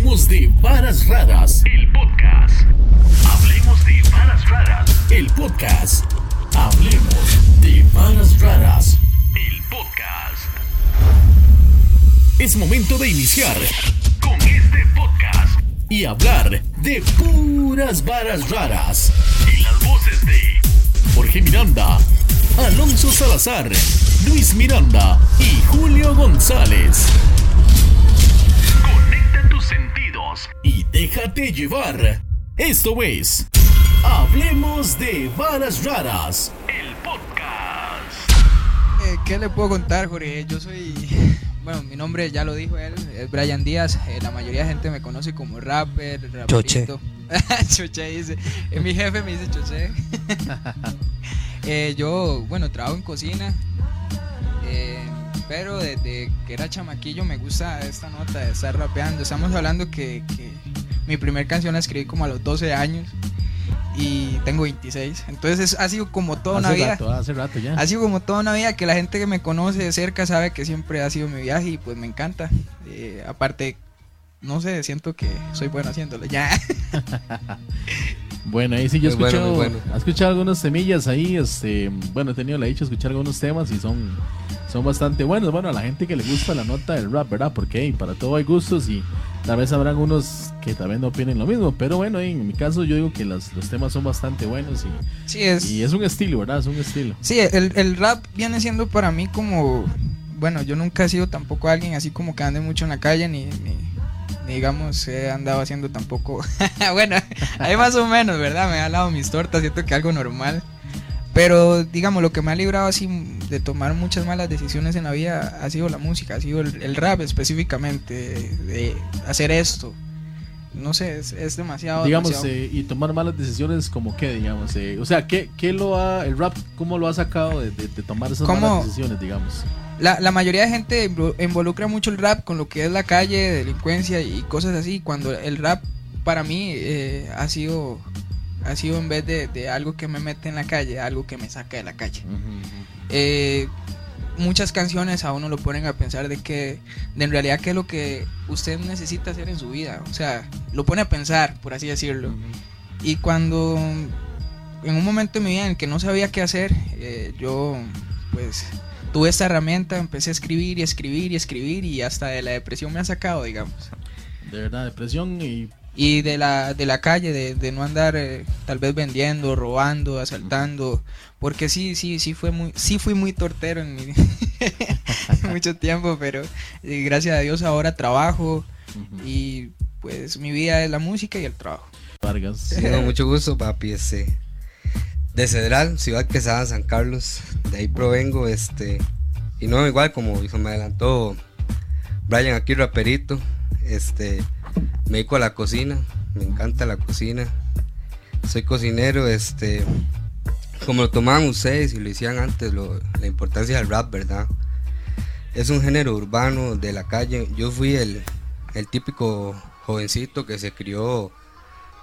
Hablemos de varas raras. El podcast. Hablemos de varas raras. El podcast. Hablemos de varas raras. El podcast. Es momento de iniciar Con este podcast. y hablar de puras varas raras. Y las voces de Jorge Miranda, Alonso Salazar, Luis Miranda y Julio González. Y déjate llevar. Esto es. Hablemos de varas raras. El podcast. Eh, ¿Qué le puedo contar, Jorge? Yo soy. Bueno, mi nombre ya lo dijo él, es Brian Díaz. Eh, la mayoría de gente me conoce como rapper, raperito. Choche. Choche dice. Eh, mi jefe me dice Choche. Eh, yo, bueno, trabajo en cocina. eh, pero desde que era chamaquillo me gusta esta nota de estar rapeando. Estamos hablando que, que mi primer canción la escribí como a los 12 años. Y tengo 26. Entonces es- ha sido como toda una hace vida. rato, hace rato ya. Ha sido como toda una vida que la gente que me conoce de cerca sabe que siempre ha sido mi viaje y pues me encanta. Eh, aparte, no sé, siento que soy bueno haciéndolo. Ya. Bueno, ahí sí yo he bueno, escuchado, bueno. escuchado algunas semillas ahí, este, bueno, he tenido la dicha de escuchar algunos temas y son, son bastante buenos. Bueno, a la gente que le gusta la nota del rap, ¿verdad? Porque hey, para todo hay gustos y tal vez habrán unos que también no opinen lo mismo. Pero bueno, en mi caso yo digo que las- los temas son bastante buenos y, Sí, es. y es un estilo, ¿verdad? Es un estilo. Sí, el, el rap viene siendo para mí como. Bueno, yo nunca he sido tampoco alguien así como que ande mucho en la calle, ni, ni, ni, digamos he andado haciendo tampoco. bueno, ahí más o menos, ¿verdad? Me ha dado mis tortas, siento que algo normal. Pero digamos, lo que me ha librado así de tomar muchas malas decisiones en la vida ha sido la música, ha sido el, el rap específicamente, de, hacer esto. No sé, es, es demasiado. digamos, demasiado. eh, y tomar malas decisiones como que, digamos, eh, o sea, ¿qué, qué lo ha, el rap, cómo lo ha sacado de, de- de tomar esas ¿Cómo? malas decisiones, digamos? La, la mayoría de gente invo- involucra mucho el rap con lo que es la calle, delincuencia y cosas así. Cuando el rap para mí eh, ha sido ha sido en vez de, de algo que me mete en la calle, algo que me saca de la calle. Eh, muchas canciones a uno lo ponen a pensar de que de en realidad qué es lo que usted necesita hacer en su vida. O sea, lo pone a pensar, por así decirlo. Y cuando en un momento de mi vida en el que no sabía qué hacer, eh, yo pues tuve esta herramienta, empecé a escribir y escribir y escribir y hasta de la depresión me ha sacado, digamos. De verdad, depresión y Y de la, de la calle, de, de no andar eh, tal vez vendiendo, robando, asaltando, porque sí, sí, sí fue muy, sí fui muy tortero en mi mucho tiempo, pero eh, gracias a Dios ahora trabajo y pues mi vida es la música y el trabajo. Vargas. Sí, con mucho gusto, papi. Este, de Cedral, Ciudad Quesada, San Carlos. De ahí provengo, este. Y no, igual como me adelantó Brian aquí, raperito. Este, me dedico a la cocina. Me encanta la cocina. Soy cocinero, este. Como lo tomaban ustedes y lo decían antes, la importancia del rap, ¿verdad? Es un género urbano de la calle. Yo fui el, el típico jovencito que se crió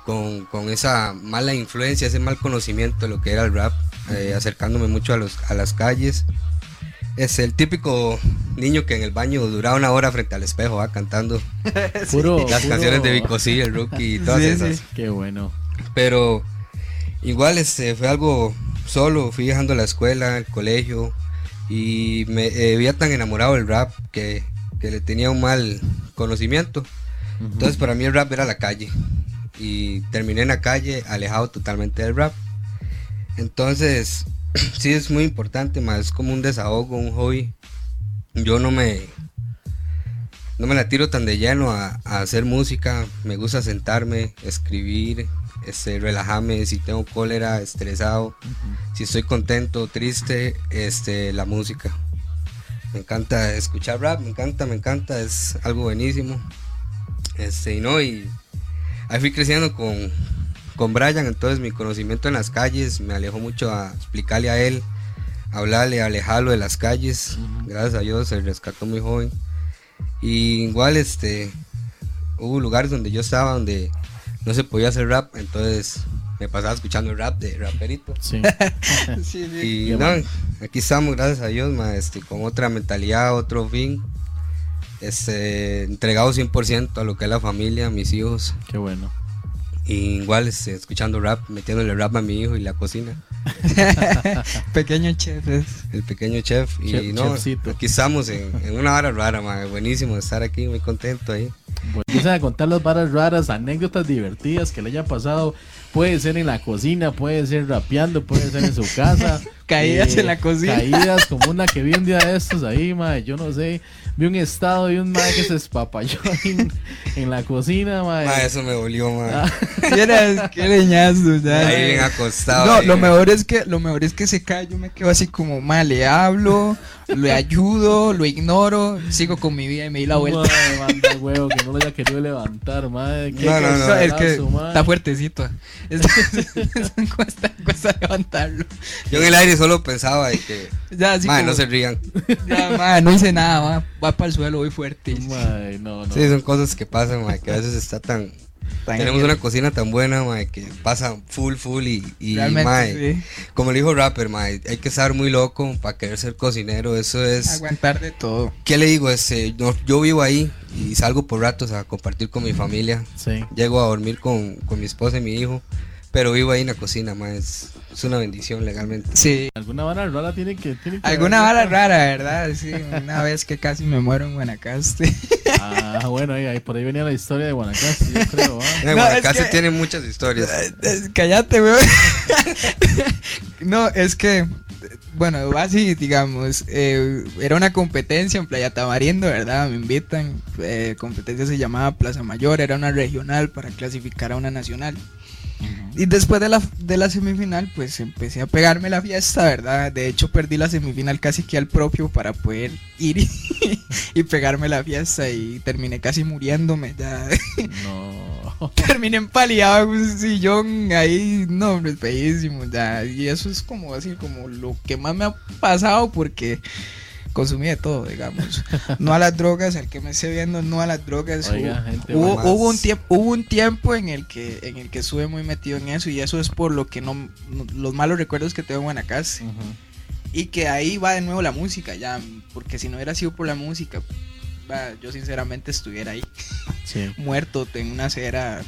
con, con esa mala influencia, ese mal conocimiento de lo que era el rap, eh, acercándome mucho a, los, a las calles. Es el típico niño que en el baño duraba una hora frente al espejo, ¿va? cantando Puro, las puro- canciones de Vico Sí, el Rookie y todas Sí, esas. sí. Qué bueno. Pero igual este, fue algo solo, fui dejando la escuela, el colegio y me eh, había tan enamorado del rap que, que le tenía un mal conocimiento. Entonces para mí el rap era la calle y terminé en la calle alejado totalmente del rap. Entonces sí es muy importante, más es como un desahogo, un hobby. Yo no me no me la tiro tan de lleno a, a hacer música, me gusta sentarme, escribir, este, relajarme, si tengo cólera, estresado, si estoy contento, triste, este, la música. Me encanta escuchar rap, me encanta, me encanta, es algo buenísimo. Este, y no, y ahí fui creciendo con, con Brian, entonces mi conocimiento en las calles me alejó mucho a explicarle a él, hablarle, alejarlo de las calles. Gracias a Dios se rescató muy joven. Y igual este hubo lugares donde yo estaba donde no se podía hacer rap, entonces me pasaba escuchando el rap de raperito. Sí. Sí, Y no, aquí estamos, gracias a Dios, ma, este, con otra mentalidad, otro fin. este, entregado 100% a lo que es la familia, a mis hijos. Qué bueno. Y igual este, escuchando rap, metiéndole rap a mi hijo y la cocina. Pequeño chef es. El pequeño chef. Y Chef- no, chefcito. aquí estamos en, en una hora rara, mae. Buenísimo estar aquí, muy contento ahí. Bueno, empiezan a contar las varas raras, anécdotas divertidas que le hayan pasado. Puede ser en la cocina, puede ser rapeando, puede ser en su casa. Eh, Caídas en la cocina. Caídas como una que vi un día de estos ahí. Yo no sé. Vi un estado de un mae que se espapalló en, en la cocina. Mae, eso me volvió, mae. Ah, Vieras, qué leñazo, ya. ahí bien acostado. No, ahí. lo mejor es que lo mejor es que se cae, yo me quedo así como mal, le hablo, le ayudo, lo ignoro, sigo con mi vida y me di la vuelta. mae, manda huevo, que no lo haya querido levantar, mae. Qué No, no, no. No, es que está fuertecito. Es, es- cuesta, cuesta levantarlo. Yo en el aire solo pensaba de que. Ya, así mae, como- no se rían. ya, ma, no hice nada, ma, va para el suelo, voy fuerte. Mae, no, no. Sí, son cosas que pasan, mae, que a veces está tan. Tan Tenemos bien. una cocina tan buena, mae, que pasa full, full y, y mae, sí. como le dijo Rapper, mae, hay que estar muy loco para querer ser cocinero, eso es... Aguantar de todo. ¿Qué le digo? Este, no, yo vivo ahí y salgo por ratos a compartir con mi familia, Sí. llego a dormir con, con mi esposa y mi hijo, pero vivo ahí en la cocina, mae, es, es una bendición legalmente. Sí. Alguna vara rara tiene que. Tiene que Alguna bala rara, ¿verdad? Sí, una vez que casi me muero en Guanacaste. Ah, bueno, ahí, ahí- por ahí venía la historia de Guanacaste, yo creo. En No, Guanacaste es que- tiene muchas historias. Eh, Cállate, weón. no, es que, bueno, así, digamos, eh, era una competencia en Playa Tamarindo, ¿verdad? Me invitan. eh, competencia se llamaba Plaza Mayor, era una regional para clasificar a una nacional. Y después de la, de la semifinal, pues empecé a pegarme la fiesta, ¿verdad? De hecho, perdí la semifinal casi que al propio para poder ir y, y pegarme la fiesta y terminé casi muriéndome. Ya. No. terminé empaleado en un sillón ahí, no, hombre, es feísimo, ya. Y eso es como así, como lo que más me ha pasado porque consumí de todo, digamos. No a las drogas, al que me esté viendo, no a las drogas. Oiga, Hubo- gente, hubo, más. hubo un tiempo, hubo un tiempo en el que en el que estuve muy metido en eso y eso es por lo que no, no- los malos recuerdos que tengo en Guanacaste. Y que ahí va de nuevo la música ya, porque si no hubiera sido por la música, va, yo sinceramente estuviera ahí Sí. muerto en una acera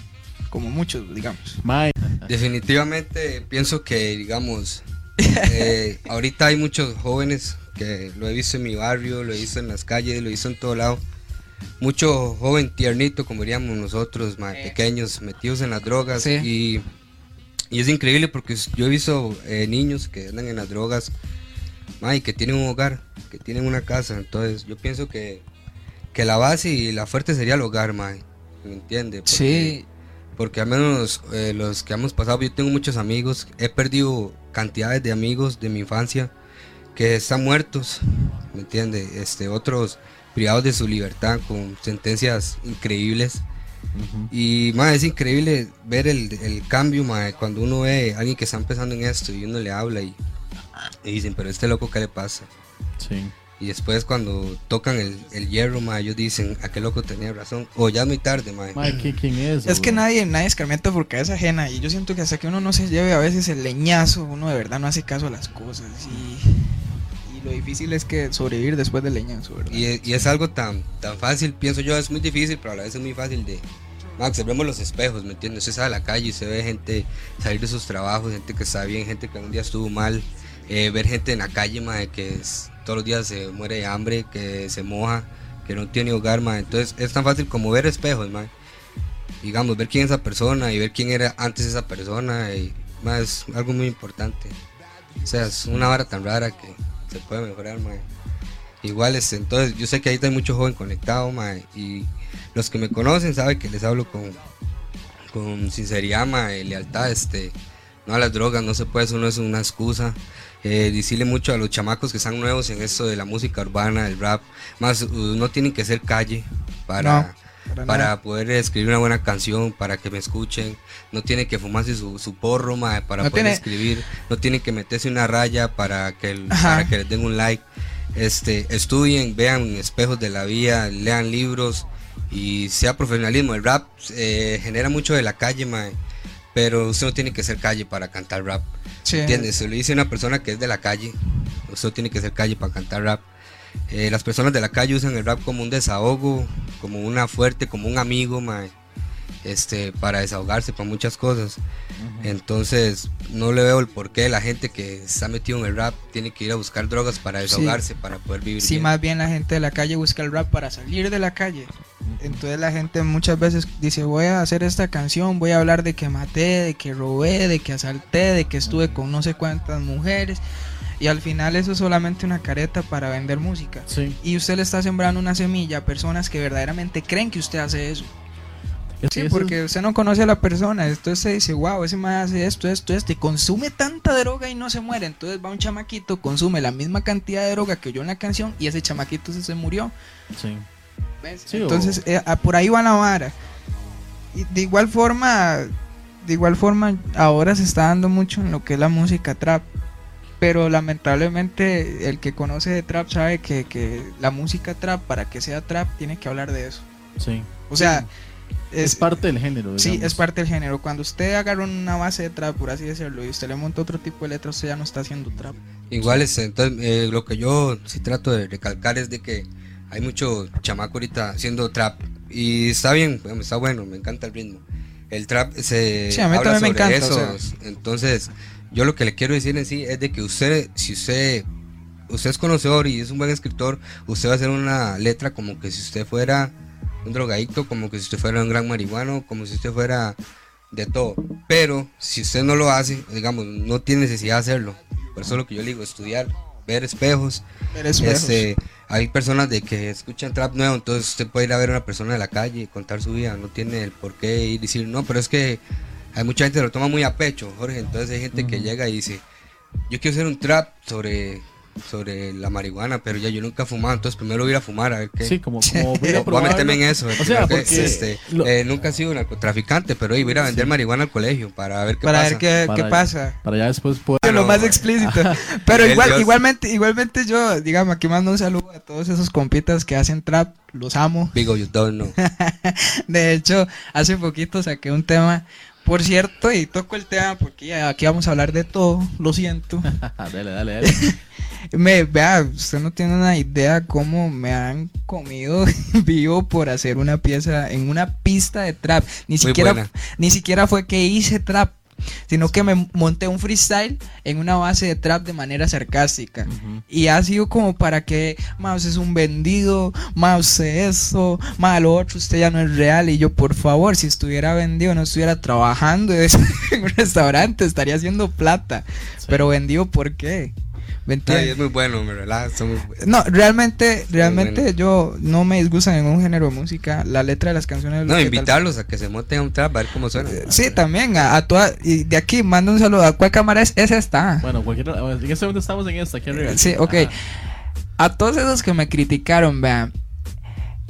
como muchos, digamos. Mae, Definitivamente pienso que, digamos, eh, ahorita hay muchos jóvenes que lo he visto en mi barrio, lo he visto en las calles, lo he visto en todo lado. Mucho joven tiernito, como diríamos nosotros, más Eh. pequeños, metidos en las drogas. Sí. Y, y es increíble porque yo he visto eh, niños que andan en las drogas ma, y que tienen un hogar, que tienen una casa. Entonces yo pienso que, que la base y la fuerte sería el hogar, ma, ¿me entiende? Porque- Sí, porque al menos eh, los que hemos pasado, yo tengo muchos amigos, he perdido cantidades de amigos de mi infancia que están muertos, ¿me entiende? Este, otros privados de su libertad con sentencias increíbles. Y más es increíble ver el, el cambio, mae, cuando uno ve a alguien que está empezando en esto y uno le habla y, y dicen, pero este loco, ¿qué le pasa? sí. Y después cuando tocan el, el hierro, mae, ellos dicen, a qué loco tenía razón. O ya es muy tarde. Mae, ¿qué- ¿quién es? es que nadie, nadie escarmienta por cabeza ajena y yo siento que hasta que uno no se lleve a veces el leñazo, uno de verdad no hace caso a las cosas y, y lo difícil es que sobrevivir después del leñazo, ¿verdad? Y, es- y es algo tan, tan fácil, pienso yo, es muy difícil, pero a la vez es muy fácil de... Max, observemos los espejos, ¿me entiendes? Usted sale a la calle y se ve gente salir de sus trabajos, gente que está bien, gente que un día estuvo mal, eh, ver gente en la calle, mae, que es- todos los días se muere de hambre, que se moja, que no tiene hogar, mae. Entonces es tan fácil como ver espejos, mae. Digamos, ver quién es esa persona y ver quién era antes esa persona, y, mae, es algo muy importante. O sea, es una vara tan rara que se puede mejorar, mae. Igual, este, entonces, yo sé que ahí hay mucho joven conectado, mae, y los que me conocen saben que les hablo con, con sinceridad, mae, lealtad, este, no a las drogas, no se puede, eso no es una excusa. Eh, decirle mucho a los chamacos que están nuevos en esto de la música urbana, el rap, más no tienen que ser calle para, para poder escribir una buena canción, para que me escuchen, no tienen que fumarse su, su porro, mae, para No poder tiene- escribir, no tienen que meterse una raya para que, el- para que les den un like. Este, estudien, vean espejos de la vida, lean libros y sea profesionalismo. El rap eh, genera mucho de la calle, mae, pero usted no tiene que ser calle para cantar rap. Sí. ¿Entiendes? Se lo dice una persona que es de la calle. Usted tiene que ser calle para cantar rap. Eh, las personas de la calle usan el rap como un desahogo, como una fuerte, como un amigo, mae, este, para desahogarse para muchas cosas. Entonces, no le veo el porqué la gente que está metido en el rap tiene que ir a buscar drogas para desahogarse, para poder vivir Sí, bien. más bien la gente de la calle busca el rap para salir de la calle. Entonces la gente muchas veces dice, voy a hacer esta canción, voy a hablar de que maté, de que robé, de que asalté, de que estuve con no sé cuántas mujeres. Y al final eso es solamente una careta para vender música. Sí. Y usted le está sembrando una semilla a personas que verdaderamente creen que usted hace eso. Sí, porque usted no conoce a la persona, entonces se dice, wow, ese man hace esto, esto, esto, y consume tanta droga y no se muere. Entonces va un chamaquito, consume la misma cantidad de droga que yo en la canción y ese chamaquito se, se murió. sí. ¿ves? Sí, Entonces eh, por ahí va la vara. Y de igual forma, de igual forma, ahora se está dando mucho en lo que es la música trap. Pero lamentablemente el que conoce de trap sabe que, que la música trap, para que sea trap, tiene que hablar de eso. Sí. O sea, Es, parte del género. Sí, es parte del género. Cuando usted agarra una base de trap, por así decirlo, y usted le monta otro tipo de letras, usted ya no está haciendo trap. Igual es, entonces, eh, lo que yo sí trato de recalcar es de que hay mucho chamaco ahorita haciendo trap y está bien, está bueno, me encanta el ritmo. El trap se Sí, a mí habla también me encanta, o entonces yo lo que le quiero decir en sí es de que usted, si usted, usted es conocedor y es un buen escritor, usted va a hacer una letra como que si usted fuera un drogadicto, como que si usted fuera un gran marihuano, como si usted fuera de todo. Pero si usted no lo hace, digamos, no tiene necesidad de hacerlo. Por eso es lo que yo le digo, estudiar, ver espejos. Es espejos. Este, hay personas de que escuchan trap nuevo, entonces usted puede ir a ver a una persona de la calle y contar su vida. No tiene el por qué ir y decir, no, pero es que hay mucha gente que lo toma muy a pecho, Jorge. Entonces hay gente que llega y dice, yo quiero hacer un trap sobre, sobre la marihuana, pero ya yo nunca he fumado, entonces primero voy a ir a fumar a ver qué. Sí, como, como voy a Voy a meterme en eso. O sea, que, porque este, lo- eh, nunca he sido narcotraficante, pero hoy voy a ir a vender marihuana al colegio para ver qué para pasa. ver qué, Para- qué pasa. Para ya después poder. lo no, más explícito. Pero igual, Dios. igualmente, igualmente yo, digamos, aquí mando un saludo a todos esos compitas que hacen trap, los amo. Big O You Don't Know. De hecho, hace poquito saqué un tema, por cierto, y toco el tema porque aquí vamos a hablar de todo, lo siento. dale, dale, dale. Me, vea, usted no tiene una idea cómo me han comido vivo por hacer una pieza en una pista de trap. Ni Muy siquiera, buena. ni siquiera fue que hice trap, sino que me monté un freestyle en una base de trap de manera sarcástica. Y ha sido como para que, más usted es un vendido, más usted eso, más lo otro, usted ya no es real. Y yo, por favor, si estuviera vendido, no estuviera trabajando en un restaurante, estaría haciendo plata. Sí. Pero vendido, ¿por qué? ¿Me Ay, entiende? es muy bueno, me relaja, muy. No, realmente, realmente bueno. yo no me disgusta ningún género de música. La letra de las canciones. es No, invitarlos a que se monten a un trap, a ver cómo suena. tal- Sí, también, a, a toda. Y de aquí mando un saludo. ¿A cuál cámara es? Esa está. Bueno, cualquiera. En este momento estamos en esta, aquí arriba. Sí, ok. Ajá. A todos esos que me criticaron, vean,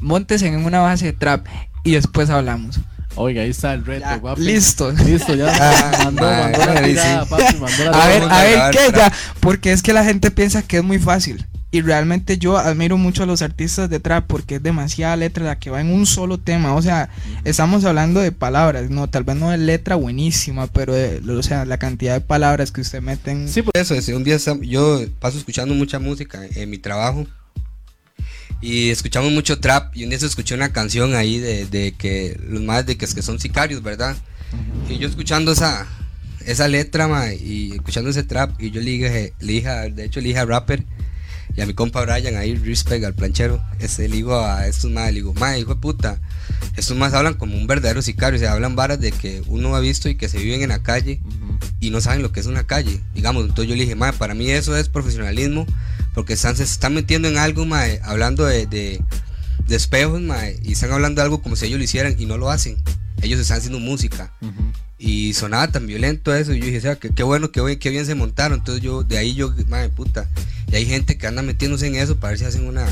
montes en una base de trap y después hablamos. Oiga, ahí está el reto, Ya, guapi. listo. Listo, ya. Ah, mandó, madre, mandó la tirada, sí. papi, mandó la A ver, a ver, ¿qué ya? Porque es que la gente piensa que es muy fácil. Y realmente yo admiro mucho a los artistas de trap porque es demasiada letra la que va en un solo tema. O sea, estamos hablando de palabras, no, tal vez no de letra buenísima, pero de, o sea, la cantidad de palabras que usted mete en... Sí, por eso, es, un día yo paso escuchando mucha música en mi trabajo y escuchamos mucho trap y un día se escuchó una canción ahí de, de que los más de que, es que son sicarios, ¿verdad? Y yo escuchando esa esa letra ma, y escuchando ese trap y yo le dije, le dije a- de hecho le dije a rapper y a mi compa Brian ahí, respect al planchero, ese, le digo a estos más, le digo, ma, hijo de puta, estos más hablan como un verdadero sicario, o sea, hablan varas de que uno ha visto y que se viven en la calle y no saben lo que es una calle. Digamos, entonces yo le dije, mae, para mí eso es profesionalismo, porque están, se están metiendo en algo, mae, hablando de, de, de espejos, y están hablando de algo como si ellos lo hicieran y no lo hacen. Ellos están haciendo música Ujú. y sonaba tan violento eso. Y yo dije, o sea, que- qué bueno, qué, qué bien se montaron. Entonces yo, de ahí yo, madre puta. Y hay gente que anda metiéndose en eso para ver si hacen una,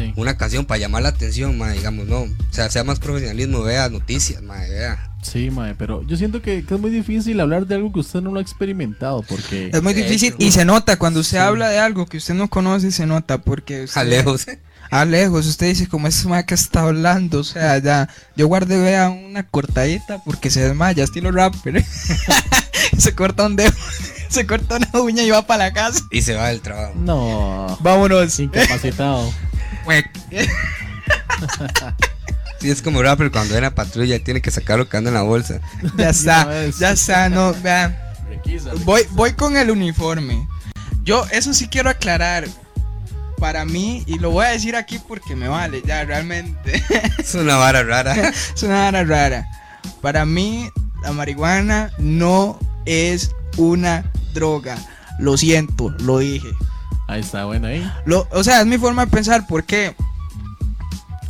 Sí. una canción para llamar la atención, mae, digamos, no. O sea, sea más profesionalismo, vea noticias, mae, vea. Sí, mae, pero yo siento que, que es muy difícil hablar de algo que usted no lo ha experimentado, porque Es muy difícil hecho. y se nota cuando usted Sí. habla de algo que usted no conoce, se nota porque usted- A lejos. a lejos, usted dice como ese mae que está hablando, o sea, ya yo guardé vea una cortadita porque se desmaya, estilo rapper. se corta un dedo. se corta una uña y va para la casa. Y se va del trabajo. No. Vámonos. Incapacitado. Sí, es como rapper cuando era patrulla tiene que sacar lo que anda en la bolsa. Ya está, ya está, no, vean. Voy, voy con el uniforme. Yo, eso sí quiero aclarar. Para mí, y lo voy a decir aquí porque me vale, ya realmente. Es una vara rara. es una vara rara. Para mí, la marihuana no es una droga. Lo siento, lo dije. Ahí está, bueno ahí. Lo, o sea, es mi forma de pensar. porque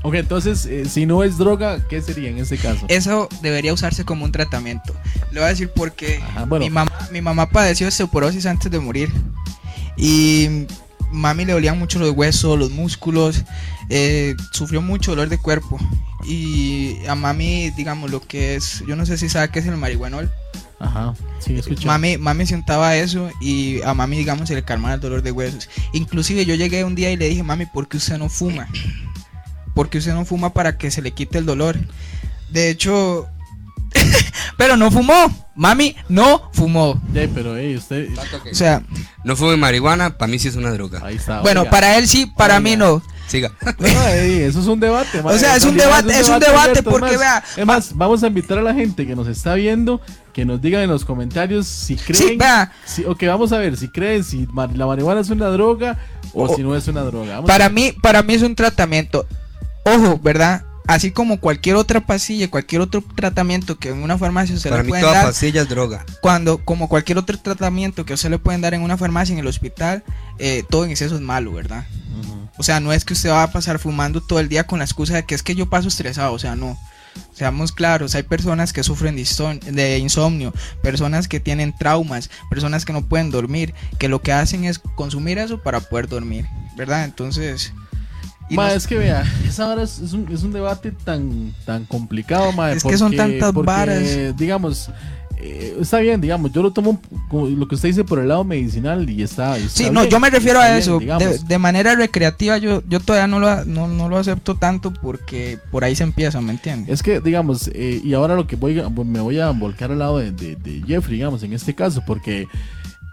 Ok, entonces, eh, si no es droga, ¿qué sería en este caso? Eso debería usarse como un tratamiento. Le voy a decir por qué. Ajá, bueno. mi, mamá, mi mamá padeció osteoporosis antes de morir. Y mami le dolían mucho los huesos, los músculos. eh, sufrió mucho dolor de cuerpo. Y a mami, digamos, lo que es. Yo no sé si sabe qué es el marihuanol. Ajá, sí, escuché. Mami, mami sentaba eso y a mami, digamos, se le calmaba el dolor de huesos. Inclusive yo llegué un día y le dije, mami, ¿por qué usted no fuma? ¿Por qué usted no fuma para que se le quite el dolor? De hecho, pero no fumó. Mami no fumó. Ya, pero, hey, usted. O sea, No fume marihuana, para mí sí es una droga. Ahí está. bueno, oiga. para él sí, para Oiga. mí no. Siga. No, eso es un debate. O sea, es un debate- es un debate abierto, porque, vea, Es más, vamos a invitar a la gente que nos está viendo que nos digan en los comentarios si creen. Sí, vea, si- ok, vamos a ver si creen si la marihuana es una droga o, O- si no es una droga. Vamos para mí, para mí es un tratamiento. Ojo, ¿verdad? Así como cualquier otra pastilla, cualquier otro tratamiento que en una farmacia se Para le pueden toda dar, pastilla es droga. cuando, como cualquier otro tratamiento que usted le pueden dar en una farmacia, en el hospital, eh, todo en exceso es malo, ¿verdad? O sea, no es que usted va a pasar fumando todo el día con la excusa de que es que yo paso estresado, o sea, no. Seamos claros, hay personas que sufren de insomnio, personas que tienen traumas, personas que no pueden dormir, que lo que hacen es consumir eso para poder dormir, ¿verdad? Entonces... Ma, nos- es que vea, esa hora es, es un, es un debate tan, tan complicado, ma, Es que son tantas porque, varas. Digamos, eh, está bien, digamos, yo lo tomo lo que usted dice por el lado medicinal y está. y está Sí, no, yo me refiero a eso. De, de manera recreativa yo, yo todavía no lo, no, no lo acepto tanto porque por ahí se empieza, ¿me entiendes? Es que, digamos, eh, y ahora lo que voy me voy a volcar al lado de, de- de Jeffrey, digamos, en este caso, porque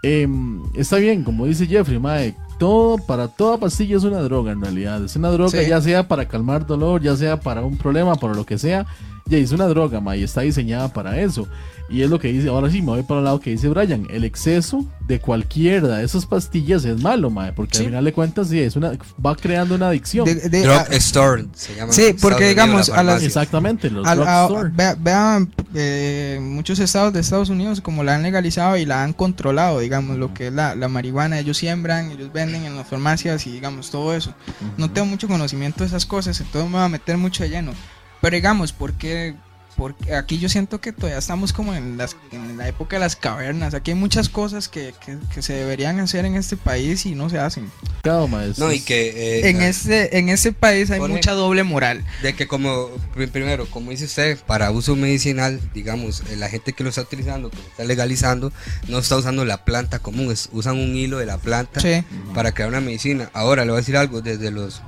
em, está bien, como dice Jeffrey, mae, todo, para toda pastilla es una droga en realidad. Es una droga, Sí. ya sea para calmar dolor, ya sea para un problema, para lo que sea. Ya es una droga, mae, y está diseñada para eso. Y es lo que dice, ahora sí me voy para el lado que dice Brian, el exceso de cualquiera de esas pastillas es malo, mae, porque Sí. al final de cuentas sí, es una, va creando una adicción. De- de- Drug a- Store se llama. Sí, porque, Unidos, digamos, la a las-. Exactamente, los al- a- drugstore. vea- vean, eh, muchos estados de Estados Unidos como la han legalizado y la han controlado, digamos, lo que es la, la marihuana, ellos siembran, ellos venden en las farmacias y digamos todo eso. No tengo mucho conocimiento de esas cosas, entonces me voy a meter mucho de lleno. Pero digamos, porque, porque aquí yo siento que todavía estamos como en, las, en la época de las cavernas. Aquí hay muchas cosas que, que- que se deberían hacer en este país y no se hacen. Claro, mae, es- No, y que. eh, En este, en este país hay mucha doble moral. De que como, pri- primero, como dice usted, para uso medicinal, digamos, eh, la gente que lo está utilizando, que lo está legalizando, no está usando la planta común, es- usan un hilo de la planta Sí. para crear una medicina. Ahora le voy a decir algo, desde los...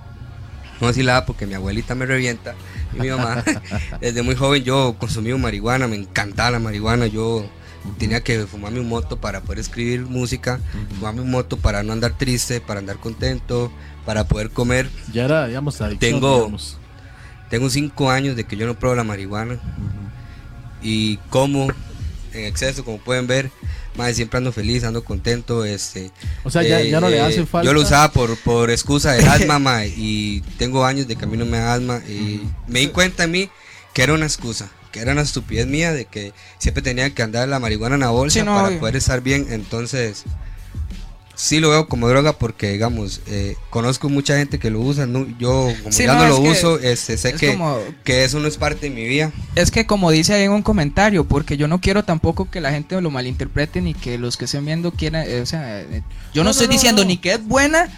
No decir nada porque mi abuelita me revienta y mi mamá. desde muy joven yo consumí marihuana, me encantaba la marihuana, yo tenía que fumarme un moto para poder escribir música, fumarme un moto para no andar triste, para andar contento, para poder comer. Ya era, digamos, adicción. Tengo- digamos. Tengo cinco años de que yo no pruebo la marihuana y como en exceso, como pueden ver. Más siempre ando feliz, ando contento. Este, O sea, ya, eh, ya no le eh, hace falta. Yo lo usaba por, por excusa del asma, ma, y tengo años de que a mí no me da asma. Y me di cuenta en mí que era una excusa, que era una estupidez mía de que siempre tenía que andar la marihuana en la bolsa Sí, no, para obvio. poder estar bien. Entonces, sí lo veo como droga porque, digamos, eh, conozco mucha gente que lo usa. no- yo, como Sí, ya no, no, es lo que- uso, este, sé Es que, como, que eso no es parte de mi vida. es que como dice ahí en un comentario, porque yo no quiero tampoco que la gente lo malinterprete ni que los que estén viendo quieran, eh, o sea, eh, yo no, No, estoy diciendo no. ni que es buena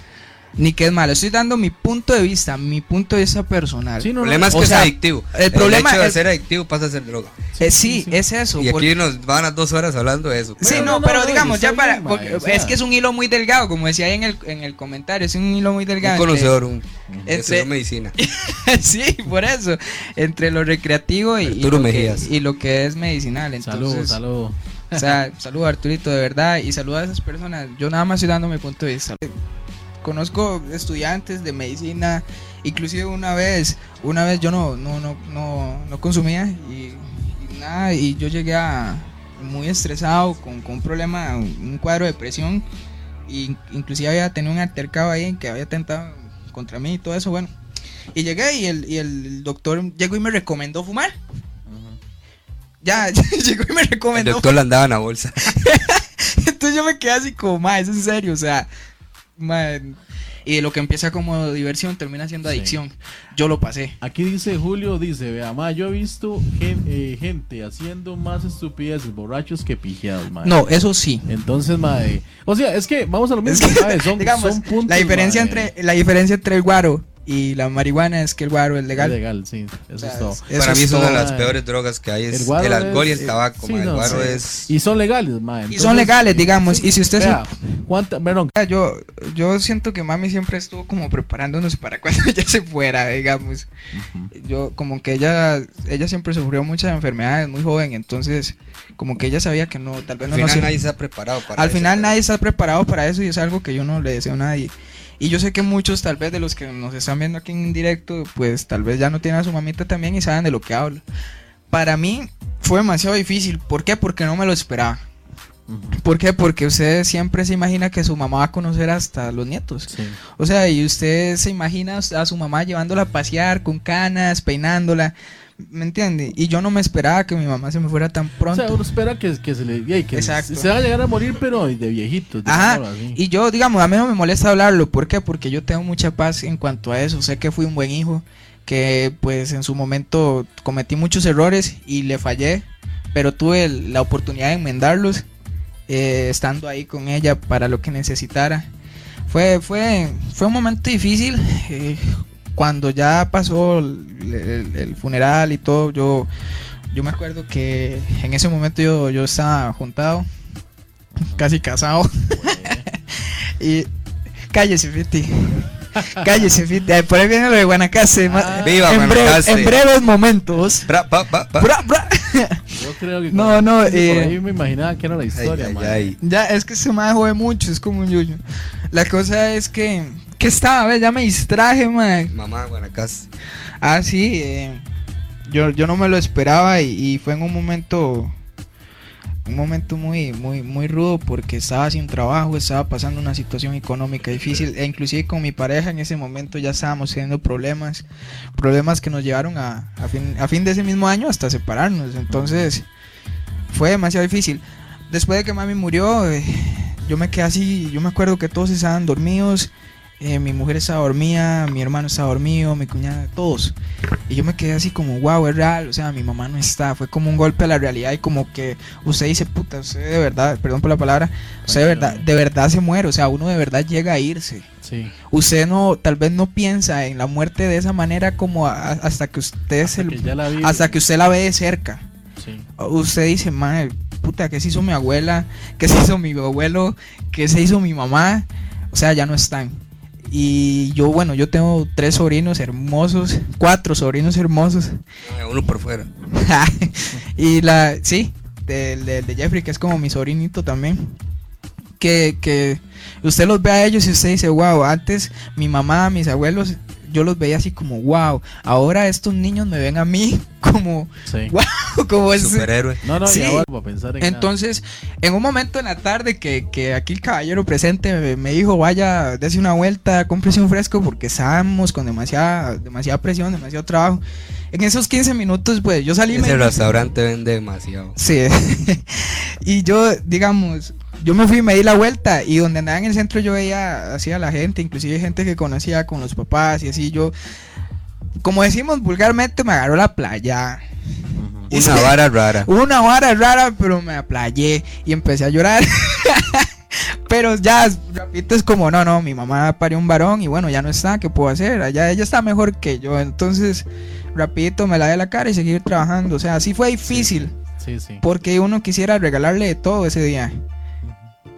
ni que es mala, estoy dando mi punto de vista, mi punto de vista personal. Sí, El no, no, problema es o que sea, es adictivo. el problema hecho de es- ser adictivo pasa a ser droga. Eh, sí, sí, sí. es eso. Y porque- aquí nos van a dos horas hablando de eso. Sí, No, no, no, pero no, digamos, ya para. bien, porque mae, o sea. es que es un hilo muy delgado, como decía ahí en el, en el comentario, es un hilo muy un delgado. entre- conocedor, un Entre- estudió medicina. sí, por eso. Entre lo recreativo y, y lo, que, Mejías. y lo que es medicinal. Entonces, salud. O sea, saludo a Arturito de verdad y saludo a esas personas. Yo nada más estoy dando mi punto de vista. Conozco estudiantes de medicina, inclusive una vez, una vez yo no, no, no, no, no consumía y, y nada, y yo llegué a muy estresado con, con un problema, un cuadro de depresión, y inclusive había tenido un altercado ahí en que había tentado contra mí y todo eso, bueno. Y llegué y el, y el doctor llegó y me recomendó fumar. Ya, llegó y me El recomendó doctor le andaba en la bolsa. entonces yo me quedé así como, ma, es en serio, o sea, y lo que empieza como diversión termina siendo Sí. adicción. Yo lo pasé. Aquí dice Julio, dice, vea, ma, yo he visto gen- eh, gente haciendo más estupideces borrachos que pijeados, ma. No, eso sí. Entonces, ma, eh, o sea, es que vamos a lo Es mismo, que, ¿sabes? Son, digamos, son puntos, la diferencia entre la diferencia entre el guaro y la marihuana es que el guaro es legal. legal, sí, eso O sea, es todo. es- Para mí es una de las peores drogas que hay. Es el, alcohol y es- el tabaco. sí, ma. el no, guaro sí. es. Y son legales, ma. Y son legales, digamos, y si usted se- Vea, ¿cuánta, perdón, Yo, yo siento que mami siempre estuvo como preparándonos para cuando ella se fuera, digamos. Yo, como que ella, ella siempre sufrió muchas enfermedades muy joven, entonces, como que ella sabía que no, tal vez Al no final nos- nadie se ha preparado para Al eso, final pero- nadie está preparado para eso y es algo que yo no le deseo a nadie. Y yo sé que muchos, tal vez de los que nos están viendo aquí en directo, pues tal vez ya no tienen a su mamita también y saben de lo que hablo. Para mí fue demasiado difícil. ¿Por qué? Porque no me lo esperaba. ¿Por qué? Porque usted siempre se imagina que su mamá va a conocer hasta los nietos. Sí. O sea, y usted se imagina a su mamá llevándola a pasear con canas, peinándola. ¿Me entiende? Y yo no me esperaba que mi mamá se me fuera tan O pronto. sea, uno espera que, que se le ey, que Exacto. se va a llegar a morir, pero de viejitos. Ajá, digámoslo así. y yo, digamos, a mí no me molesta hablarlo. ¿Por qué? Porque yo tengo mucha paz en cuanto a eso. Sé que fui un buen hijo, que pues en su momento cometí muchos errores y le fallé, pero tuve la oportunidad de enmendarlos eh, estando ahí con ella para lo que necesitara. Fue, fue, fue un momento difícil. eh, cuando ya pasó el, el- el funeral y todo, yo, yo me acuerdo que en ese momento yo, yo estaba juntado, casi casado. Y cállese, Fiti. Cállese, Fiti. Ay, Por ahí viene lo de Guanacaste. Ah. Viva en, en breves momentos. Bra, ba, ba, ba. Bra, bra. Yo creo que. No, no, eh, Por ahí me imaginaba que era la Ay, historia, ay, ma. ay. Ya, es que se me jode mucho, es como un yuyo. La cosa es que. ¿Qué estaba? ¿Ves? Ya me distraje, man. Mamá, Guanacaste. Ah, sí. eh, yo, yo no me lo esperaba y, y fue en un momento. Un momento muy, muy, muy rudo porque estaba sin trabajo, estaba pasando una situación económica difícil e inclusive con mi pareja en ese momento ya estábamos teniendo problemas, problemas que nos llevaron a, a fin, a fin de ese mismo año hasta separarnos. Entonces fue demasiado difícil. Después de que mami murió, eh, yo me quedé así, yo me acuerdo que todos estaban dormidos, eh, mi mujer estaba dormida, mi hermano estaba dormido, mi cuñada, todos. Y yo me quedé así como, wow, es real, o sea, mi mamá no está, fue como un golpe a la realidad y como que usted dice, puta, usted de verdad, perdón por la palabra, usted de verdad, de verdad se muere, o sea, uno de verdad llega a irse. Sí. Usted no, tal vez no piensa en la muerte de esa manera como a- hasta que usted se, que ya la hasta que usted la ve de cerca Sí. usted dice, madre, puta, ¿qué se hizo mi abuela? ¿Qué se hizo mi abuelo? ¿Qué se hizo mi mamá? O sea, ya no están. Y yo, bueno, yo tengo tres sobrinos hermosos, cuatro sobrinos hermosos. Ah, Uno por fuera. y la, sí, del del de, Jeffrey, que es como mi sobrinito también. Que, que usted los ve a ellos y usted dice, wow, antes mi mamá, mis abuelos, yo los veía así como, wow, ahora estos niños me ven a mí como, Sí. wow, como es, Superhéroe. No, no, Sí. pensar en. entonces, en un momento en la tarde que, que aquí el caballero presente me, me dijo, vaya, dése una vuelta, cómprese un fresco porque estábamos con demasiada, demasiada presión, demasiado trabajo. En esos 15 minutos, pues yo salí... Ese me- restaurante vende demasiado. Sí. y yo, digamos, yo me fui y me di la vuelta y donde andaba en el centro yo veía así a la gente, inclusive gente que conocía con los papás y así yo... Como decimos vulgarmente, me agarró la playa. Una vara rara. Una vara rara, pero me aplayé y empecé a llorar. pero ya, rapidito es como, no, no, mi mamá parió un varón y bueno, ya no está, ¿qué puedo hacer? Allá ella está mejor que yo. Entonces, rapidito me lavé la cara y seguir trabajando. O sea, sí fue difícil, Sí, sí. porque uno quisiera regalarle de todo ese día.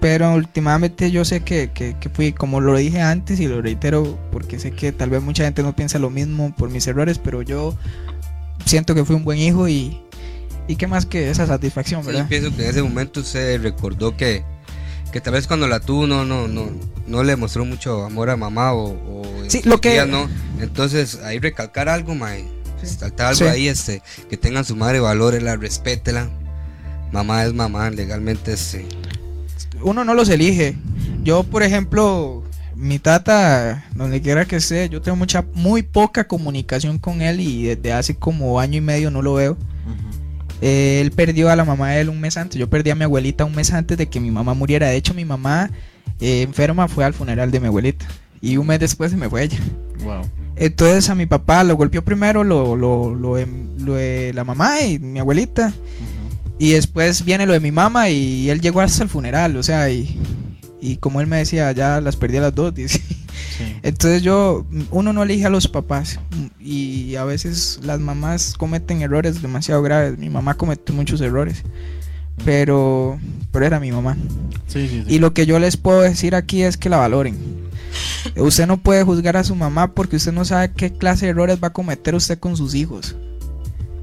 Pero últimamente yo sé que, que, que fui, como lo dije antes y lo reitero, porque sé que tal vez mucha gente no piensa lo mismo por mis errores, pero yo siento que fui un buen hijo y, y qué más que esa satisfacción, Sí, ¿verdad? yo pienso que en ese momento se recordó que, que tal vez cuando la tuvo no, no, no, no le mostró mucho amor a mamá o, o Sí, lo que- no. Entonces ahí recalcar algo, mae. Saltar algo Sí. ahí, este, que tengan su madre, valórela, respétela. Mamá es mamá, legalmente este. Uno no los elige. Yo, por ejemplo, mi tata, donde quiera que esté, yo tengo mucha, muy poca comunicación con él y desde hace como año y medio no lo veo. Eh, él perdió a la mamá de él un mes antes. Yo perdí a mi abuelita un mes antes de que mi mamá muriera. De hecho, mi mamá eh, enferma fue al funeral de mi abuelita. Y un mes después se me fue ella. Wow. Entonces a mi papá lo golpeó primero lo, lo, lo de, lo de la mamá y mi abuelita. Y después viene lo de mi mamá y él llegó hasta el funeral. O sea, y, y como él me decía, ya las perdí a las dos. dice. Sí. Entonces yo, uno no elige a los papás y a veces las mamás cometen errores demasiado graves. Mi mamá cometió muchos errores, pero, pero era mi mamá. Sí, sí, sí. Y lo que yo les puedo decir aquí es que la valoren. Usted no puede juzgar a su mamá porque usted no sabe qué clase de errores va a cometer usted con sus hijos.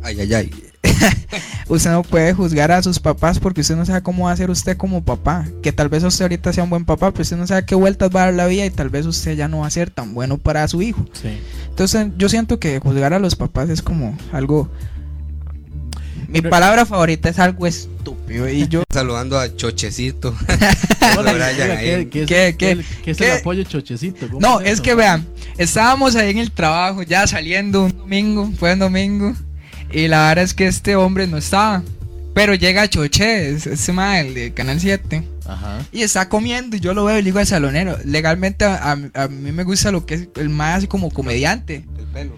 Ay, ay, ay. Usted no puede juzgar a sus papás porque usted no sabe cómo va a ser usted como papá. Que tal vez usted ahorita sea un buen papá, pero usted no sabe qué vueltas va a dar la vida y tal vez usted ya no va a ser tan bueno para su hijo. Sí. Entonces yo siento que juzgar a los papás es como algo... Mi Pero- palabra favorita es algo estúpido y yo... Saludando a Chochecito. ¿qué, qué es, ¿Qué, qué- qué- qué es qué? el apoyo chochecito? ¿Cómo No, es es que vean, estábamos ahí en el trabajo, ya saliendo un domingo, fue un domingo, y la verdad es que este hombre no estaba. Pero llega Choche, es- ese mae, el de Canal 7, Ajá. y está comiendo, y yo lo veo y le digo al salonero, legalmente a, a- mí me gusta lo que es el mae así como comediante. El pelo.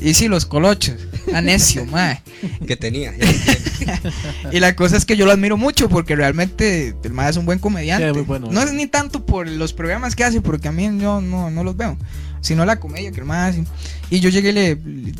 Y sí, los colochos, a necio, mae. Que tenía. ya. Y la cosa es que yo lo admiro mucho porque realmente el mae es un buen comediante. Sí, bueno. No es ni tanto por los programas que hace, porque a mí yo no, no los veo, sino la comedia que el mae hace. Y yo llegué y le,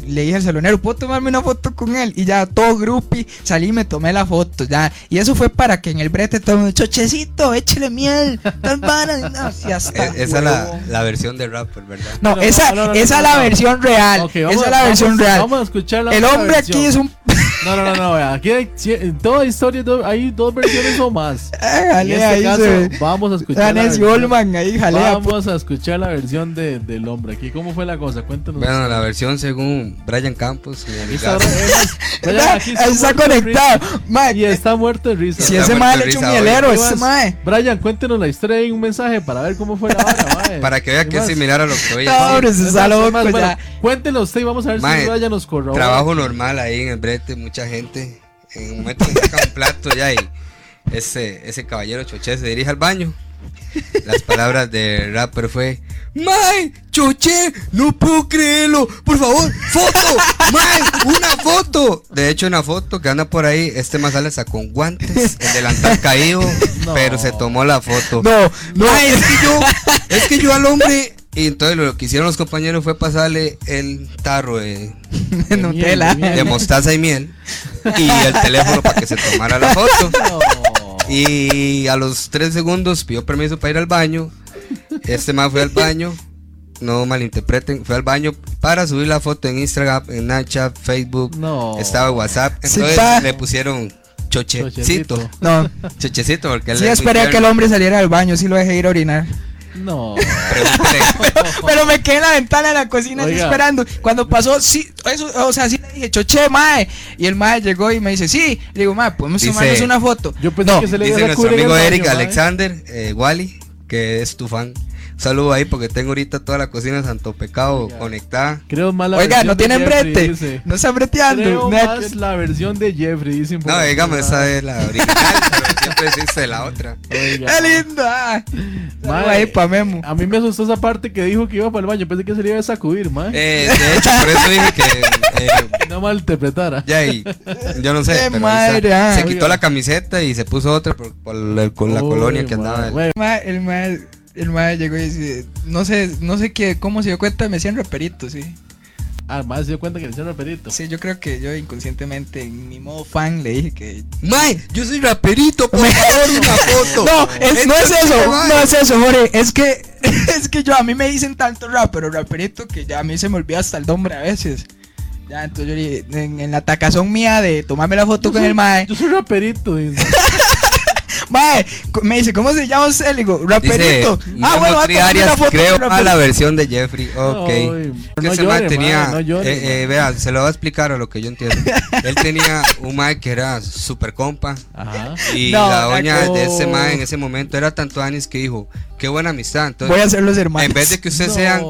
le dije al salonero, ¿puedo tomarme una foto con él? Y ya todo grupi, salí y me tomé la foto, ya. Y eso fue para que en el brete todo el mundo, chochecito, échele miel, tal vara. No, hasta Eh, Esa es la, la versión de rapper, ¿verdad? No, esa, no, no, no, esa es la versión real. Esa es la versión real. Vamos a escuchar la el hombre aquí es un... No, no, no, no, vea, aquí hay, en toda historia hay dos versiones o más. En Hágale, este ahí caso, se vamos a escuchar versión, Goldman ahí, jalea. vamos a escuchar la versión de, del hombre aquí. ¿Cómo fue la cosa? Cuéntanos. Bueno, la versión según Brian Campos. Aquí está, Brian aquí conectado. risa. Y está muerto de risa. si ese mae le echa un ¿Qué ese mae. Brian, cuéntenos la historia y un mensaje para ver cómo fue la vara. Para que vea ¿Qué que es similar a lo que hoy No, se cuéntenlo usted y vamos a ver si Brian nos corrobora. Trabajo normal ahí en el brete, mucha gente. En un momento me saca un plato ya y ese, ese caballero choché se dirige al baño. Las palabras del rapper fue Mae, choché, no puedo creerlo. Por favor, foto, Mae, una foto. De hecho, una foto que anda por ahí, este más sale hasta con guantes, el delantal caído, No. pero se tomó la foto. No, no. Mae, es que yo, es que yo al hombre. Y entonces lo que hicieron los compañeros fue pasarle el tarro de, De Nutella. miel, de mostaza y miel y el teléfono para que se tomara la foto. No. Y a los tres segundos pidió permiso para ir al baño. Este más fue al baño. No malinterpreten, fue al baño para subir la foto en Instagram, en Snapchat, Facebook, No. estaba en WhatsApp. Entonces le pusieron chochecito. Chochecito. No, Chochecito, porque él sí esperé a que el hombre saliera del baño, sí lo dejé ir a orinar. No. Pero me quedé en la ventana de la cocina así esperando. Cuando pasó, sí, eso, o sea, sí le dije, choché, mae. Y el mae llegó y me dice, sí. Le digo, mae, podemos Dice- tomarnos una foto. Yo pensé No, que se le Dice iba a nuestro amigo Eric. Alexander, eh, Wally, que es tu fan. Un saludo ahí porque tengo ahorita toda la cocina de Santo Pecado Oiga. conectada. Creo más la Oiga, no tienen Jeffrey, brete. dice. No están breteando. Creo más la versión de Jeffrey, dicen por No, digamos, esa es la original, pero siempre existe la otra. ¡Qué. Mae, Saludo ahí pa' Memo. A mí me asustó esa parte que dijo que iba para el baño. Pensé que se le iba a sacudir, mae. Eh, de hecho, por eso dije que. eh, No malinterpretara. ya, y, yo no sé. ¡Qué pero madre! ah. Se quitó Oiga. la camiseta y se puso otra por, con la colonia que andaba. güey. El el el mae llegó y dice, no sé, no sé qué, cómo se dio cuenta, me decían raperito, sí. Ah, más se dio cuenta que le hicieron rapidito. Sí, yo creo que yo inconscientemente, en mi modo fan, le dije que... Mae, yo soy raperito, por favor, una foto. No, es- no es eso, no es eso, Jorge, es que, es que yo, a mí me dicen tanto rapero, raperito, que ya a mí se me olvida hasta el nombre a veces. Ya, entonces yo en, en la tacazón mía de tomarme la foto con el mae, Yo soy raperito. mae, me dice, ¿cómo se llama usted? Le digo, Dice, raperito. ah, bueno, Triarias, foto creo a la versión de Jeffrey. Ok. Ay, Que no ese llore, mae tenía, mae, no llore, eh, eh, vea, se lo voy a explicar a lo que yo entiendo. Él tenía un mae que era super compa Ajá. y No, la doña de ese mae en ese momento era tanto Anis que dijo, qué buena amistad. Entonces, Voy a ser los hermanos. en vez de que ustedes No. sean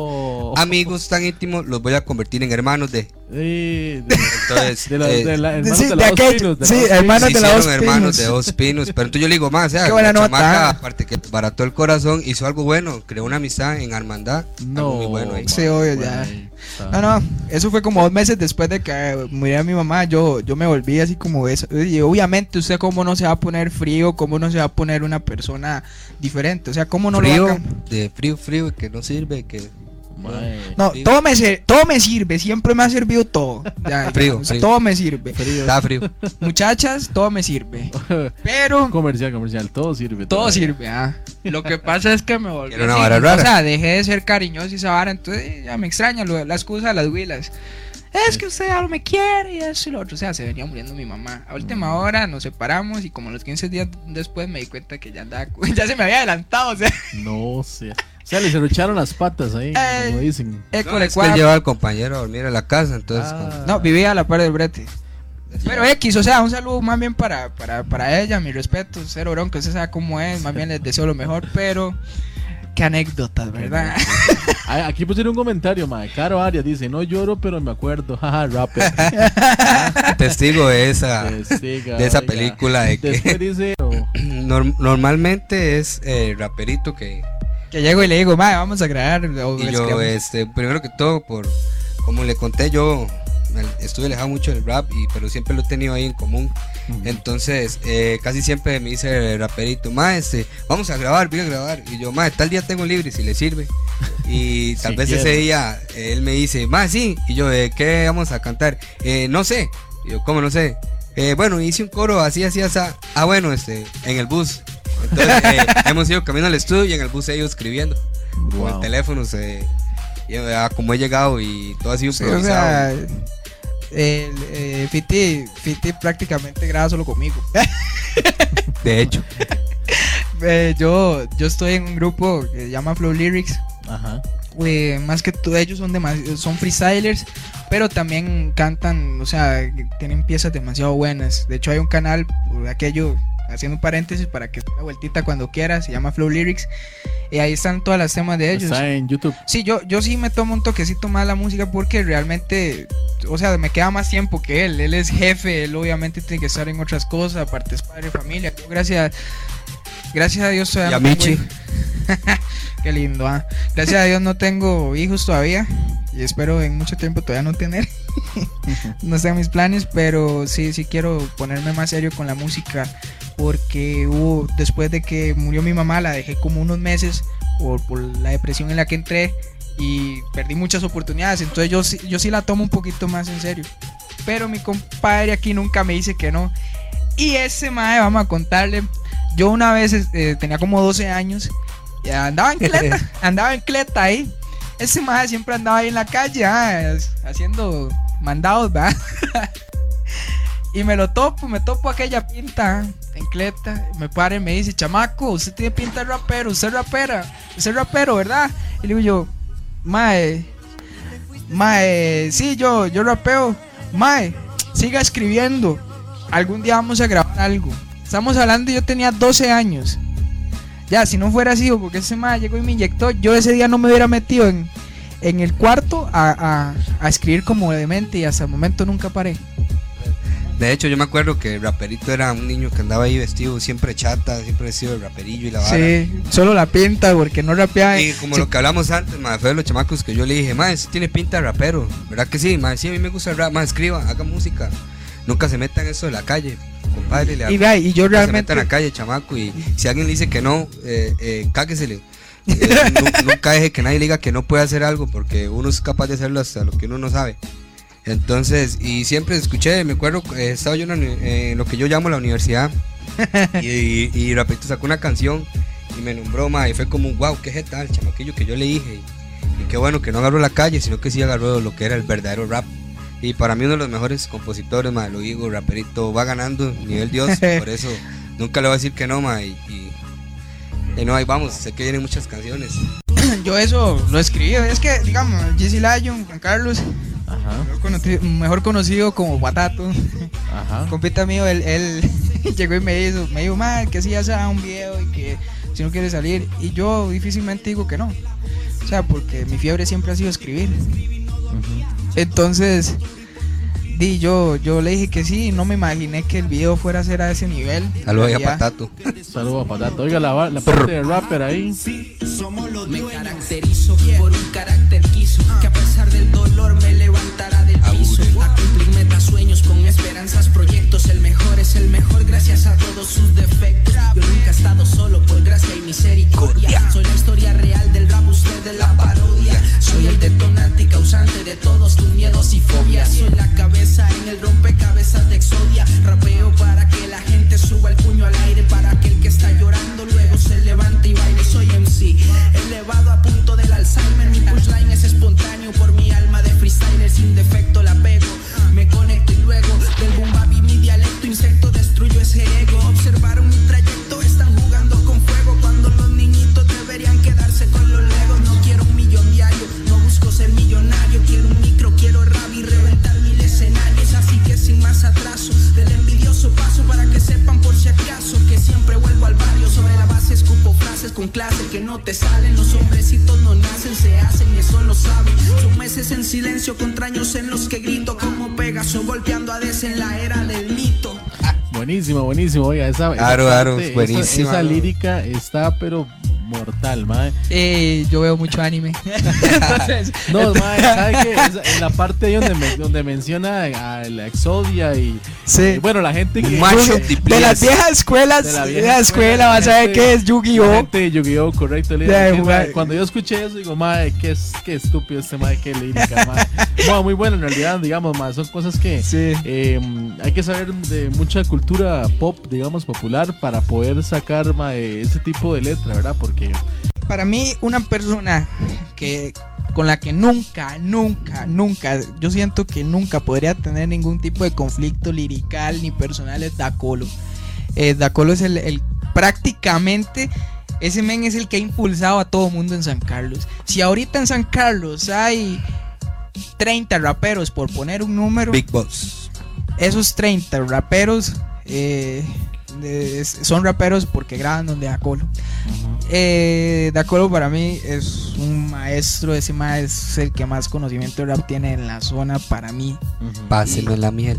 amigos tan íntimos, los voy a convertir en hermanos de. Eh, de, Entonces, de la- eh, de la- hermanos sí, de la pinos, de sí, hermanos de la hicieron dos hermanos pinos. de dos pinos. Pero entonces yo le digo, más, o sea, Qué buena la nota. chamaca, aparte que barató el corazón, hizo algo bueno, creó una amistad en hermandad. No, algo muy bueno ahí. Sí, obvio, bueno, ya. ahí está. No, no, eso fue como dos meses después de que muriera mi mamá, yo, yo me volví así como eso. Y obviamente usted cómo no se va a poner frío, cómo no se va a poner una persona diferente, o sea, cómo no lo va a de frío, frío, que no sirve, que Mae. No, frío. todo me, todo me sirve, siempre me ha servido todo. Ya, Frío, o sea, frío. Todo me sirve. Frío. está frío. Muchachas, todo me sirve. Pero comercial, comercial, todo sirve. todo todavía. sirve, ah. Lo que pasa es que me volví Era una vara rara. O sea, dejé de ser cariñoso y esa vara, entonces ya me extraña lo- la excusa de las huilas. Es que usted ya no me quiere y eso y lo otro. O sea, se venía muriendo mi mamá. A última hora nos separamos y como los 15 días después me di cuenta que ya andaba, ya se me había adelantado. O sea, No sé. O sea, le cerrucharon las patas ahí, como dicen. eco No, le es que lleva al compañero a dormir a la casa, entonces. Ah. No, vivía a la par del brete. Pero X, o sea, un saludo más bien para, para, para ella, mi respeto, cero bronca, usted sabe cómo es, más bien les deseo lo mejor, pero qué anécdotas, ¿verdad? Ah, Aquí pusieron un comentario, mae. Caro Arias dice, no lloro, pero me acuerdo. Jaja, rapper. Testigo de esa, Testiga, de esa oiga. película de Después que dice, oh, norm- normalmente es eh, raperito que Que llego y le digo, madre, vamos a grabar. o y yo creamos". este primero que todo por como le conté yo estuve alejado mucho del rap y pero siempre lo he tenido ahí en común. Entonces eh, casi siempre me dice el raperito ma este vamos a grabar voy a grabar y yo ma tal día tengo libre si le sirve y tal Si vez ese quiere. día eh, él me dice ma sí y yo "¿De qué vamos a cantar "Eh, no sé y yo cómo no sé "Eh, bueno hice un coro así así así ah bueno este en el bus entonces eh, hemos ido camino al estudio y en el bus he ido escribiendo con el wow. teléfono se ah, como he llegado y todo ha sido Sí, o improvisado sea, el, eh, Fiti, Fiti prácticamente graba solo conmigo. de hecho Eh, yo, yo estoy en un grupo que se llama Flow Lyrics. Ajá. eh, más que todo ellos son son freestylers, pero también cantan, o sea, tienen piezas demasiado buenas. De hecho hay un canal, por aquello, haciendo un paréntesis para que una vueltita cuando quiera, se llama Flow Lyrics, y ahí están todas las temas de ellos. Está en YouTube. Sí, yo, yo sí me tomo un toquecito más la música porque realmente, o sea, me queda más tiempo que él. Él es jefe, él obviamente tiene que estar en otras cosas, aparte es padre familia. Yo, gracias, gracias a Dios Y a Michi. Qué lindo, ah. Gracias a Dios no tengo hijos todavía y espero en mucho tiempo todavía no tener. no están mis planes, pero sí, sí quiero ponerme más serio con la música porque hubo, después de que murió mi mamá, la dejé como unos meses por, por la depresión en la que entré y perdí muchas oportunidades, entonces yo, sí- yo sí la tomo un poquito más en serio. Pero mi compadre aquí nunca me dice que no. Y ese mae, vamos a contarle, yo una vez eh, tenía como 12 años, y andaba en cleta, andaba en cleta ahí. Ese mae siempre andaba ahí en la calle, ah, haciendo mandados, ¿verdad? Y me lo topo, me topo aquella pinta en cleta. Me para y me dice, chamaco, usted tiene pinta de rapero, usted es rapera, usted es rapero, ¿verdad? Y le digo yo, mae, mae, sí, yo, yo rapeo, mae, siga escribiendo. Algún día vamos a grabar algo. Estamos hablando, yo tenía 12 años. Ya, si no fuera así, porque ese mae llegó y me inyectó, yo ese día no me hubiera metido en, en el cuarto a, a, a escribir como demente y hasta el momento nunca paré. De hecho, yo me acuerdo que el raperito era un niño que andaba ahí vestido siempre chata, siempre vestido de raperillo y la vara. Sí, solo la pinta porque no rapeaba. Y como Sí, lo que hablamos antes, ma, fue de los chamacos que yo le dije, ma, ese tiene pinta de rapero, ¿verdad que sí? Ma, sí, a mí me gusta el rap, ma, escriba, haga música. Nunca se meta en eso de la calle, compadre. Le y, vea, y yo nunca se realmente. meta en la calle, chamaco, y si alguien le dice que no, eh, eh, cáguesele. Eh, nu- nunca deje que nadie le diga que no puede hacer algo, porque uno es capaz de hacerlo hasta lo que uno no sabe. Entonces, y siempre escuché, me acuerdo, eh, estaba yo en, en lo que yo llamo la universidad, y, y, y Rapidito sacó una canción y me nombró, ma, y fue como, wow, qué tal, chamaquillo, que yo le dije. Y, y qué bueno que no agarró la calle, sino que sí agarró lo que era el verdadero rap. Y para mí uno de los mejores compositores, ma, lo digo, raperito, va ganando, nivel Dios, por eso nunca le voy a decir que no, ma, y no, ahí vamos, sé que vienen muchas canciones. Yo eso lo escribí. Es que, digamos, Jesse Lyon, Juan Carlos, Ajá, mejor conocido, mejor conocido como Batato, ajá. compita mío, él, él llegó y me hizo, me dijo, mal que si ya sea un video y que si no quiere salir. Y yo difícilmente digo que no. O sea, porque mi fiebre siempre ha sido escribir. Entonces, di, yo, yo le dije que sí, no me imaginé que el video fuera a ser a ese nivel. Saludos a Patato. Saludos a Patato. Oiga, la, la parte del rapper ahí. Me caracterizo por un carácter quiso que a pesar del dolor me esperanzas, proyectos. El mejor es el mejor gracias a todos sus defectos. Yo nunca he estado solo por gracia y misericordia. Soy la historia real del rap, usted de la parodia. Soy el detonante y causante de todos tus miedos y fobias. Soy la cabeza en el rompecabezas de Exodia. Rapeo para que la gente suba el puño al aire. Para que el que está llorando luego se levante y baile. Soy MC, elevado a punto del Alzheimer. Mi punchline es espontáneo por mi alma con clase que no te salen. Los hombrecitos no nacen, se hacen y eso lo saben. Son meses en silencio contra años en los que grito como Pegaso golpeando a Des en la era del mito. Buenísimo, buenísimo. Oiga, esa, esa claro, parte, esa- buenísima, Esa, ¿no? lírica está, pero mortal, mae. Eh, yo veo mucho anime. Entonces, No, mae, ¿sabe qué? Esa- En la parte donde, me- donde menciona a la Exodia y. Sí. eh, bueno, la gente que. Macho que- de las viejas escuelas, de la vieja la escuela, la vas a ver qué es Yu-Gi-Oh! gente de Yu-Gi-Oh! correcto. cuando yo escuché eso, digo, madre, qué, es- qué estúpido este madre, qué lírica, mae. Bueno, muy bueno en realidad, digamos, mae, son cosas que Sí. eh, hay que saber de mucha cultura pop, digamos, popular para poder sacar mae, ese tipo de letra, ¿verdad? Porque Para mí, una persona que con la que nunca, nunca, nunca, yo siento que nunca podría tener ningún tipo de conflicto lirical ni personal es Dacolo. Eh, Dacolo es el, el- prácticamente ese men es el que ha impulsado a todo mundo en San Carlos. Si ahorita en San Carlos hay 30 raperos por poner un número, Big Boss. esos 30 raperos eh, es- son raperos porque graban donde Dacolo. Eh, Dacolo para mí es un maestro, ese maestro es el que más conocimiento de rap tiene en la zona para mí. Pásenme la miel.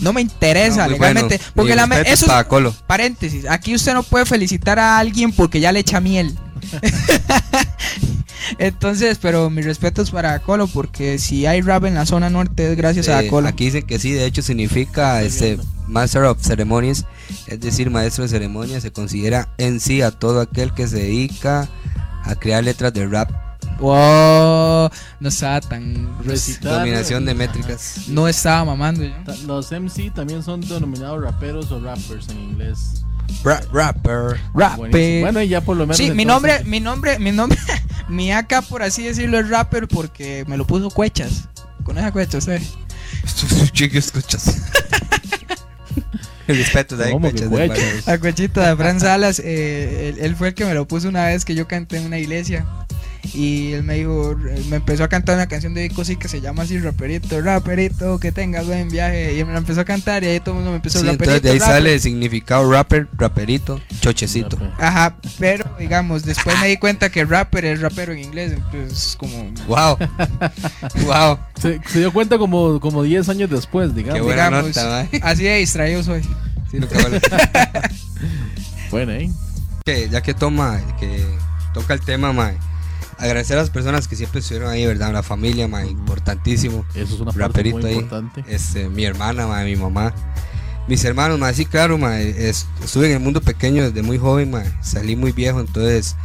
No me interesa No, legalmente, bueno. porque la eso es- para Colo. paréntesis, aquí usted no puede felicitar a alguien porque ya le echa miel. Entonces, pero mi respeto es para Colo porque si hay rap en la zona norte es gracias a Colo. aquí dicen que sí, de hecho significa este Master of Ceremonies, es decir, maestro de ceremonias, se considera en sí a todo aquel que se dedica a crear letras de rap, Wow, no estaba tan Recitar, dominación de ajá. métricas. no estaba mamando Los MC también son denominados raperos o rappers en inglés. Ra- rapper. Rap. Buenísimo. Bueno, y ya por lo menos. Sí, mi entonces- nombre, mi nombre, mi nombre, mi AK por así decirlo es rapper porque me lo puso Cuechas. Con esa cuecha, usted. Chico, escuchas. El respeto de. La cuechita de Fran Salas, eh, él, él fue el que me lo puso una vez que yo canté en una iglesia. Y él me dijo, él me empezó a cantar una canción de Vico sí que se llama así Raperito, Raperito, que tengas buen viaje. Y él me la empezó a cantar y ahí todo el mundo me empezó Sí, Raperito. entonces de ahí rapper". sale el significado rapper, raperito, chochecito. Ajá, pero digamos, después me di cuenta que rapper es rapero en inglés, entonces como Wow. wow. Se, se dio cuenta como, como 10 años después, Qué digamos. buena digamos, nota, mae. así de distraído soy. Sí, vale. Bueno, ¿eh? que ya que toma, que toca el tema, mae, agradecer a las personas que siempre estuvieron ahí, ¿verdad? La familia, mae, importantísimo. Eso es una parte Raperito muy ahí. importante. Este, mi hermana, mae, mi mamá. Mis hermanos, mae, sí, claro, es- estuve en el mundo pequeño desde muy joven, mae, salí muy viejo, entonces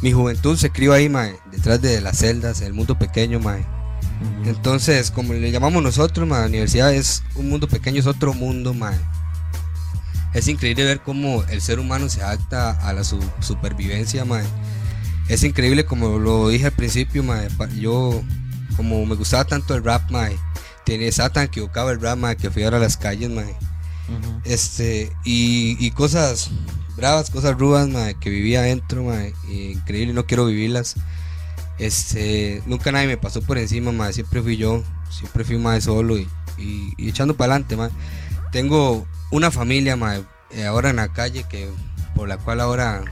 mi juventud se crió ahí, mae, detrás de las celdas, el mundo pequeño. Ujú. Entonces, como le llamamos nosotros, mae, la universidad es un mundo pequeño, es otro mundo, mae. Es increíble ver cómo el ser humano se adapta a la su- supervivencia, mae. Es increíble como lo dije al principio, mae. Yo, como me gustaba tanto el rap, mae. tenía, estaba tan equivocado el rap, mae, que fui ahora a las calles, mae. Este, y, y cosas bravas, cosas rudas, mae, que vivía adentro, mae, y increíble, no quiero vivirlas. Este, nunca nadie me pasó por encima, mae, siempre fui yo, siempre fui más solo y, y- y echando para adelante, mae. Tengo una familia, mae, eh, ahora en la calle que por la cual ahora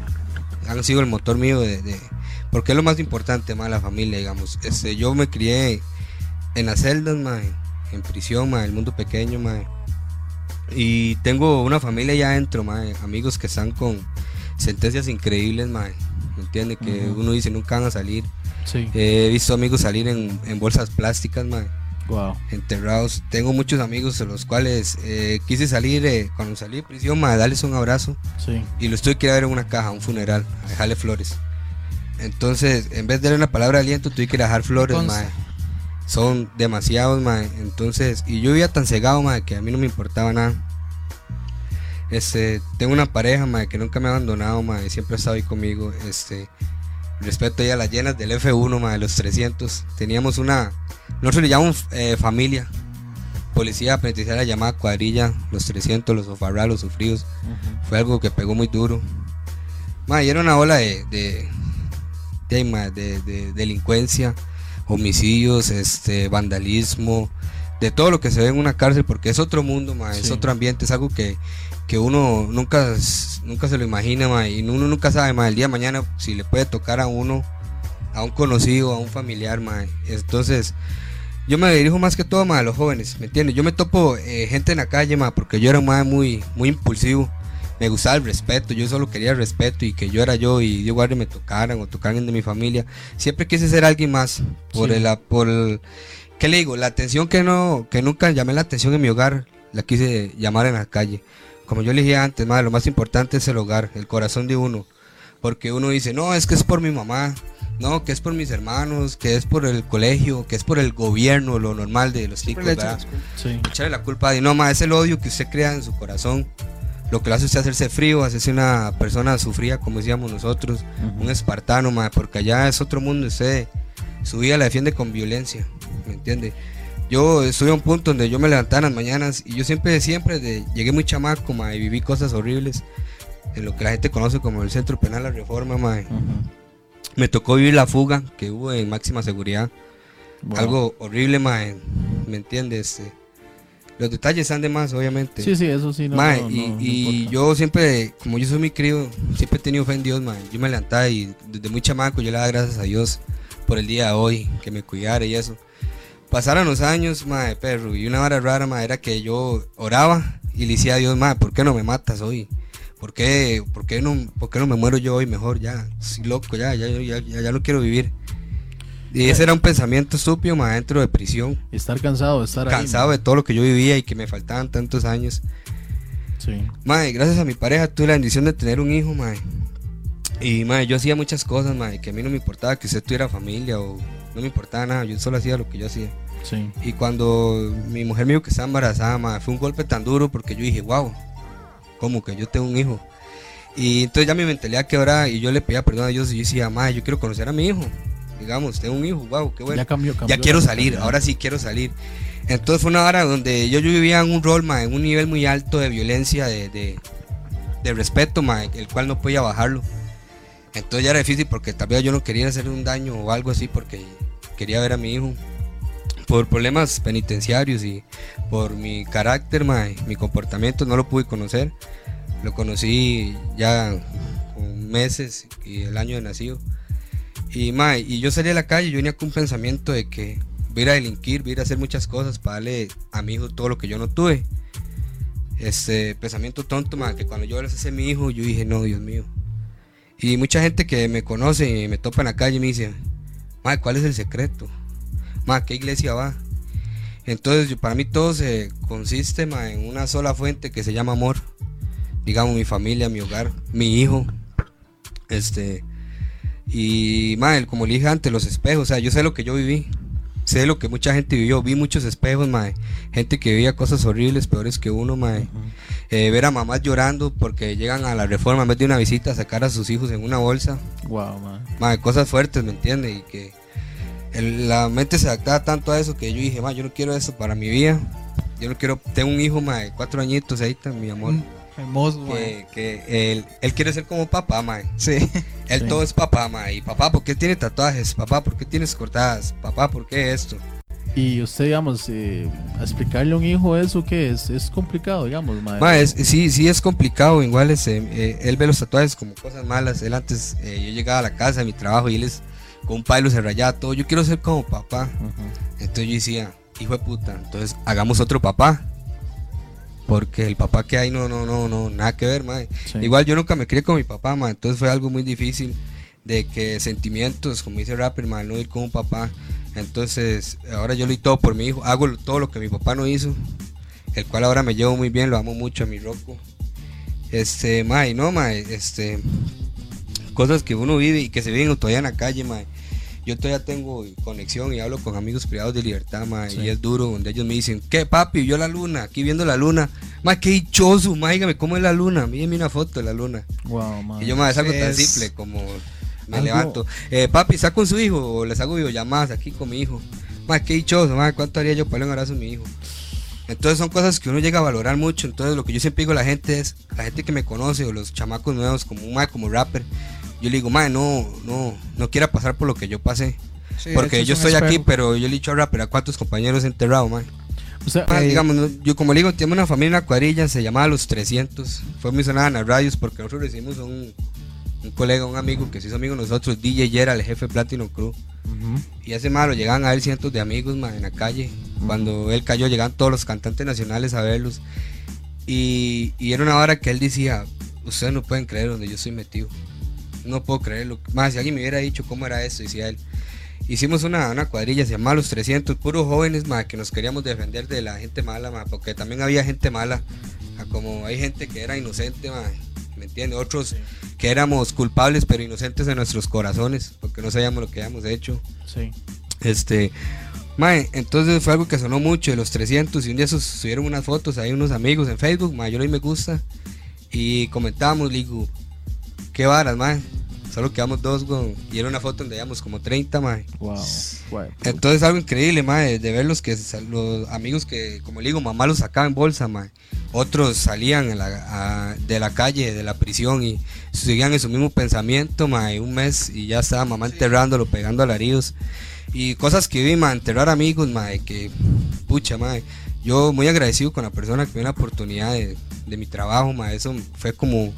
han sido el motor mío de, de- porque es lo más importante, mae, la familia, digamos. Este, yo me crié en las celdas, mae, en prisión, mae, el mundo pequeño, mae. Y tengo una familia allá adentro, mae, amigos que están con sentencias increíbles, mae. ¿Me entiende? Que uno dice nunca van a salir. Sí. He visto amigos salir en, en bolsas plásticas, mae, Wow. enterrados. Tengo muchos amigos de los cuales eh, quise salir, eh, cuando salí de prisión, mae, darles un abrazo. Sí. Y los tuve que ir a ver en una caja, a un funeral, a dejarle flores. Entonces, en vez de darle una palabra de aliento, tuve que a dejar flores, mae. Son demasiados, mae. Entonces, y yo vivía tan cegado, mae, que a mí no me importaba nada. Este, tengo una pareja, mae, que nunca me ha abandonado, mae, siempre ha estado ahí conmigo. Este, respeto a las llenas del F1, mae, los 300. Teníamos una, nosotros le llamamos eh, familia. Policía penitenciaria llamada cuadrilla, los 300, los ofarral, los sufridos. Fue algo que pegó muy duro. Ma, y era una ola de, de, de, de- de delincuencia, homicidios, este, vandalismo, de todo lo que se ve en una cárcel, porque es otro mundo, ma, es otro ambiente, es algo que, que uno nunca, nunca se lo imagina, ma, y uno nunca sabe, ma, el día de mañana si le puede tocar a uno, a un conocido, a un familiar, ma. Entonces, yo me dirijo más que todo a los jóvenes, ¿me entiendes? Yo me topo eh, gente en la calle, ma, porque yo era ma, muy, muy impulsivo. Me gustaba el respeto, yo solo quería el respeto y que yo era yo y Dios guarde me tocaran o tocaran de mi familia. Siempre quise ser alguien más por Sí. el, por el- ¿qué le digo? La atención que no, que nunca llamé la atención en mi hogar, la quise llamar en la calle. Como yo le dije antes, ma, lo más importante es el hogar, el corazón de uno. Porque uno dice, no, es que es por mi mamá, no, que es por mis hermanos, que es por el colegio, que es por el gobierno, lo normal de los chicos, le ¿verdad? Sí. echarle la culpa de no más es el odio que usted crea en su corazón lo que lo hace usted hacerse frío hacerse una persona sufrida como decíamos nosotros un espartano ma, porque allá es otro mundo usted su vida la defiende con violencia me entiende yo estuve a un punto donde yo me levantaba en las mañanas y yo siempre siempre de- llegué muy chamaco ma, y viví cosas horribles en lo que la gente conoce como el centro penal la reforma ma. Ujú. Me tocó vivir la fuga que hubo en máxima seguridad Wow. algo horrible ma, me entiendes Este, los detalles están de más obviamente Sí, sí, eso sí. No, Mae, no, y, no- yo siempre, como yo soy muy crío, siempre he tenido fe en Dios, mae. Yo me levantaba y desde muy chamaco yo le daba gracias a Dios por el día de hoy, que me cuidara y eso. Pasaron los años, mae, perro, y una hora rara, mae, era que yo oraba y le decía a Dios, mae, ¿por qué no me matas hoy? ¿Por qué, por qué, no, por qué no me muero yo hoy mejor? Ya, sí, loco, ya, ya, ya, ya, ya no quiero vivir. Y ese era un pensamiento estúpido, mae, dentro de prisión. Estar cansado de estar ahí, Cansado de todo lo que yo vivía y que me faltaban tantos años. Sí. Mae, gracias a mi pareja tuve la bendición de tener un hijo, mae. Y mae, yo hacía muchas cosas, mae, que a mí no me importaba que usted tuviera familia o no me importaba nada, yo solo hacía lo que yo hacía. Sí. Y cuando mi mujer me dijo que estaba embarazada, mae, fue un golpe tan duro porque yo dije, wow, como que yo tengo un hijo. Y entonces ya mi mentalidad quebraba y yo le pedía perdón a Dios y yo decía, mae, yo quiero conocer a mi hijo. Digamos, tengo un hijo, wow, qué bueno Ya cambió, cambió ya quiero salir, ahora sí quiero salir. Entonces fue una hora donde yo, yo vivía en un rol, ma, en un nivel muy alto de violencia, de, de, de respeto, ma, el cual no podía bajarlo. Entonces ya era difícil porque tal vez yo no quería hacer un daño o algo así porque quería ver a mi hijo. Por problemas penitenciarios y por mi carácter, mi comportamiento, no lo pude conocer. Lo conocí ya meses y el año de nacido. Y, mae, y yo salí a la calle, yo venía con un pensamiento de que voy a ir a delinquir, voy a ir a hacer muchas cosas para darle a mi hijo todo lo que yo no tuve. Este pensamiento tonto, que cuando yo les hace a mi hijo, yo dije, no, Dios mío. Y mucha gente que me conoce y me topa en la calle me dice, mae, ¿cuál es el secreto? Mae, ¿qué iglesia va? Entonces, para mí todo se consiste mae, en una sola fuente que se llama amor. Digamos, mi familia, mi hogar, mi hijo. Este. Y, mae, como le dije antes, los espejos, o sea, yo sé lo que yo viví. Sé lo que mucha gente vivió. Vi muchos espejos, mae. Gente que vivía cosas horribles, peores que uno, mae. Eh, ver a mamás llorando porque llegan a la reforma en vez de una visita a sacar a sus hijos en una bolsa. Wow, man. Mae, cosas fuertes, ¿me entiendes? Y que el- la mente se adaptaba tanto a eso que yo dije, ma, yo no quiero eso para mi vida. Yo no quiero, tengo un hijo, ma, de cuatro añitos, ahí está mi amor. Mm, Hermoso. Que, que él, él quiere ser como papá, ma. Sí. Él Sí. todo es papá, ma. Y papá, ¿por qué tiene tatuajes? Papá, ¿por qué tienes cortadas? Papá, ¿por qué esto? Y usted, digamos, eh, explicarle a un hijo eso que es, es complicado, digamos, mae. Ma, es- sí, sí es complicado. Igual es, eh, eh, él ve los tatuajes como cosas malas. Él antes, yo llegaba a la casa de mi trabajo y él es con un palo se rayaba todo. Yo quiero ser como papá. Entonces yo decía, hijo de puta, entonces hagamos otro papá. Porque el papá que hay no, no, no, no, nada que ver. Sí. Igual yo nunca me crié con mi papá, mae. Entonces fue algo muy difícil de que sentimientos, como dice el rapper, mae, no ir con un papá. Entonces ahora yo lo doy todo por mi hijo. Hago todo lo que mi papá no hizo. El cual ahora me llevo muy bien, lo amo mucho a mi roco. Este, mae, no, mae, este, cosas que uno vive y que se viven todavía en la calle, mae. Yo todavía tengo conexión y hablo con amigos privados de libertad, Sí. y es duro donde ellos me dicen, ¿qué papi? Vio la luna, aquí viendo la luna. Mae, qué dichoso, mae, dígame cómo es la luna. Mírenme una foto de la luna. Wow. Y yo, mae, es algo tan simple como me Algo- levanto. Eh, papi, ¿está con su hijo? O les hago videollamadas aquí con mi hijo. Mae, qué dichoso, mae, ¿cuánto haría yo para darle un abrazo a mi hijo? Entonces son cosas que uno llega a valorar mucho. Entonces lo que yo siempre digo a la gente es, la gente que me conoce o los chamacos nuevos como un como rapper, yo le digo, mae, no, no, no quiera pasar por lo que yo pasé. Sí, Porque yo estoy aquí, pero yo le he dicho al rapper a cuántos compañeros he enterrado, mae. O sea, Mae, eh, digamos, no, yo como le digo, tenemos una familia, una cuadrilla, se llamaba Los 300. Fue muy sonada en las radios porque nosotros recibimos a un, un colega, un amigo que se hizo amigo de nosotros, DJ Yera, el jefe Platino Crew. ujú. Y hace malo, llegaban a ver cientos de amigos en la calle. Cuando él cayó, llegaban todos los cantantes nacionales a verlos. Y, y era una hora que él decía: Ustedes no pueden creer donde yo estoy metido. No puedo creerlo. Más, si alguien me hubiera dicho cómo era eso, decía él. Hicimos una, una cuadrilla, se llamaba Los 300, puros jóvenes mae, que nos queríamos defender de la gente mala, mae, porque también había gente mala. Como hay gente que era inocente, mae, ¿me entiendes? Otros que éramos culpables, pero inocentes en nuestros corazones, porque no sabíamos lo que habíamos hecho. Sí. Este, mae, entonces fue algo que sonó mucho de los 300 y un día subieron unas fotos ahí unos amigos en Facebook, mae, yo le me gusta y comentábamos, le digo, qué varas, mae. Solo quedamos dos, güey, y era una foto donde íbamos como 30, mae. Wow. Entonces algo increíble, mae, de ver los que los amigos que, como le digo, mamá los sacaba en bolsa, mae. Otros salían en la- a- de la calle, de la prisión y seguían en su mismo pensamiento, mae, un mes y ya estaba mamá enterrándolo, pegando alaridos. Y cosas que vi, mae, enterrar amigos, mae, que pucha, mae. Yo muy agradecido con la persona que me dio la oportunidad de, de mi trabajo, mae. Eso fue como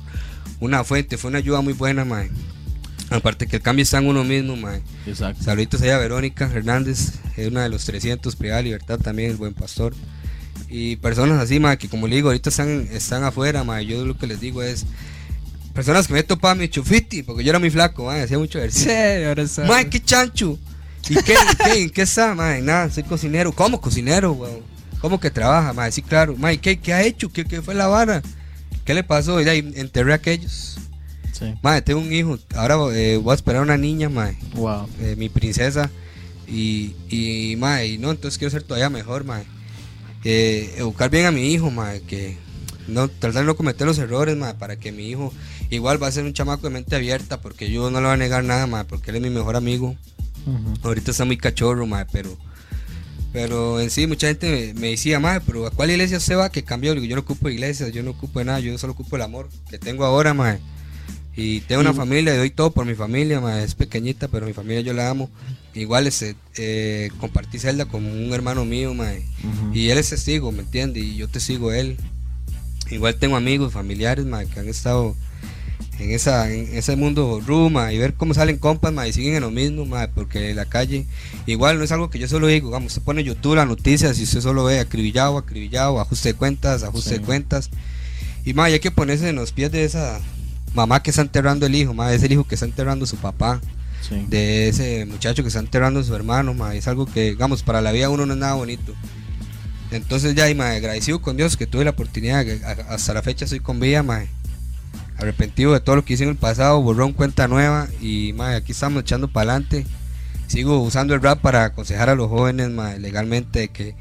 una fuente, fue una ayuda muy buena, mae. Aparte que el cambio está en uno mismo, mae. Exacto. Saluditos ahí a Verónica Hernández, es una de los 300, Privada Libertad también, el buen pastor. Y personas así, ma, que como le digo, ahorita están, están afuera, ma, yo lo que les digo es, personas que me he topado mi chufiti, porque yo era muy flaco, ma, hacía mucho Sí, ejercicio. ahora está. Ma, qué chancho. ¿Y qué, ¿Y qué, ¿En qué está, ma? Nada, soy cocinero. ¿Cómo cocinero, weón? ¿Cómo que trabaja, ma? Sí, claro. Ma, ¿y qué, qué ha hecho? ¿Qué, ¿Qué fue la vara? ¿Qué le pasó? Y ahí enterré a aquellos. Sí. Tengo un hijo, ahora eh, voy a esperar a una niña, ma Wow. eh, mi princesa y, y mae, y no, entonces quiero ser todavía mejor, mae. Eh, educar bien a mi hijo, mae, que no tratar de no cometer los errores, mae, para que mi hijo igual va a ser un chamaco de mente abierta, porque yo no le voy a negar nada, mae, porque él es mi mejor amigo. Ahorita está muy cachorro, mae, pero pero en sí mucha gente me, me decía, mae, pero ¿a cuál iglesia usted va que cambió? Yo no ocupo iglesias, yo no ocupo de nada, yo solo ocupo el amor que tengo ahora, mae. Y tengo una Y- familia, doy todo por mi familia, mae, es pequeñita, pero mi familia yo la amo. Igual este, eh, compartí celda con un hermano mío. Ujú. Y él es testigo, ¿me entiende? Y yo testigo a él. Igual tengo amigos, familiares, mae, que han estado en, esa, en ese mundo ruma y ver cómo salen compas, mae, y siguen en lo mismo, mae, porque la calle, igual no es algo que yo solo digo, digamos, usted pone YouTube las noticias y usted solo ve acribillado, acribillado, ajuste de cuentas, ajuste Sí. de cuentas. Y mae, hay que ponerse en los pies de esa mamá que está enterrando el hijo, mae, es el hijo que está enterrando su papá Sí. de ese muchacho que está enterrando a su hermano, ma, es algo que, digamos, para la vida uno no es nada bonito. Entonces ya, y, ma, agradecido con Dios que tuve la oportunidad, que hasta la fecha soy con vida, ma, arrepentido de todo lo que hice en el pasado, borrón cuenta nueva y ma, aquí estamos echando para adelante. Sigo usando el rap para aconsejar a los jóvenes ma, legalmente que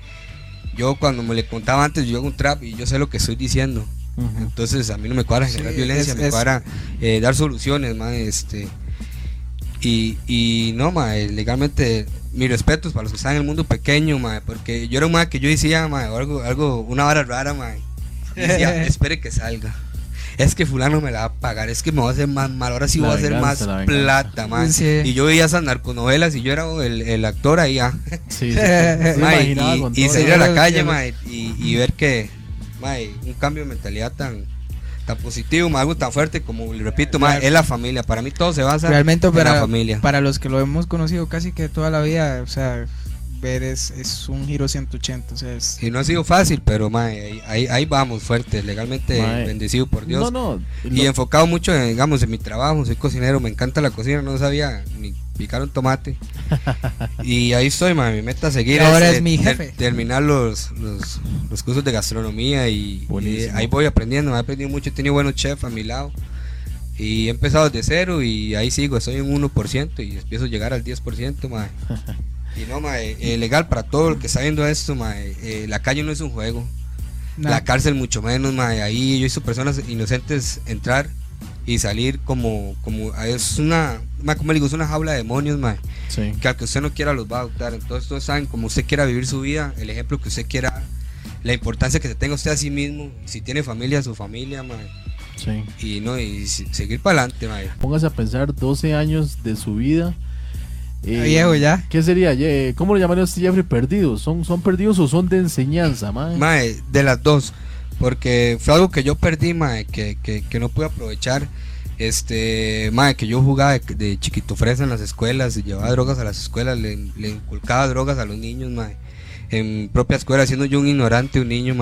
yo cuando me le contaba antes, yo hago un trap y yo sé lo que estoy diciendo. Entonces a mí no me cuadra generar Sí, violencia, es- me es- cuadra eh, dar soluciones, ma, este y, y no, ma, eh, legalmente mis respetos para los que están en el mundo pequeño, mae, porque yo era un mae que yo decía, mae, algo, algo, una vara rara, mae. Y decía, espere que salga. Es que fulano me la va a pagar, es que me va a hacer más mal, ahora sí La voy a hacer más plata, mae. Sí. Y yo veía esas narconovelas y yo era el, el actor ahí, ah. Sí, sí, y, salir a la calle, mae, y, y ver que, mae, un cambio de mentalidad tan, tan positivo, mae, algo tan fuerte como, le repito, mae, es la familia. Para mí todo se basa Realmente en la para, familia. para los que lo hemos conocido casi que toda la vida, o sea, ver es, es un giro 180, o sea, es... Y no ha sido fácil, pero mae, ahí, ahí, ahí vamos fuerte, legalmente Mae. bendecido por Dios. No, no. Y lo- enfocado mucho, en, digamos, en mi trabajo, soy cocinero, me encanta la cocina, no sabía ni picar un tomate. y ahí estoy, mae, mi meta a seguir Y ahora es eh, mi ter- jefe. terminar los, los, los cursos de gastronomía y, y ahí voy aprendiendo, me he aprendido mucho, he tenido buenos chefs a mi lado. Y he empezado desde cero y ahí sigo, estoy en 1% y empiezo a llegar al 10%, mae. Y no, mae, eh, legal para todo el que está viendo esto, mae, eh, la calle no es un juego. La cárcel mucho menos, mae. Ahí yo visto personas inocentes entrar y salir como, como es una, mae, como le digo, es una jaula de demonios, mae. Sí, Que al que usted no quiera los va a adoptar. Entonces todos saben como usted quiera vivir su vida, el ejemplo que usted quiera, la importancia que se tenga usted a sí mismo, si tiene familia, su familia, mae. sí. Y no, y seguir para adelante, mae. Póngase a pensar 12 años de su vida. eh, Viejo ya. ¿Qué sería? Ye- ¿Cómo lo llamaría usted Jeffrey perdidos? ¿Son, ¿Son perdidos o son de enseñanza, mae? Mae, de las dos. Porque fue algo que yo perdí, mae, que, que, que no pude aprovechar. Este, mae, que yo jugaba de, de chiquito fresa en las escuelas, llevaba drogas a las escuelas, le, le inculcaba drogas a los niños, mae. En propia escuela, siendo yo un ignorante, un niño.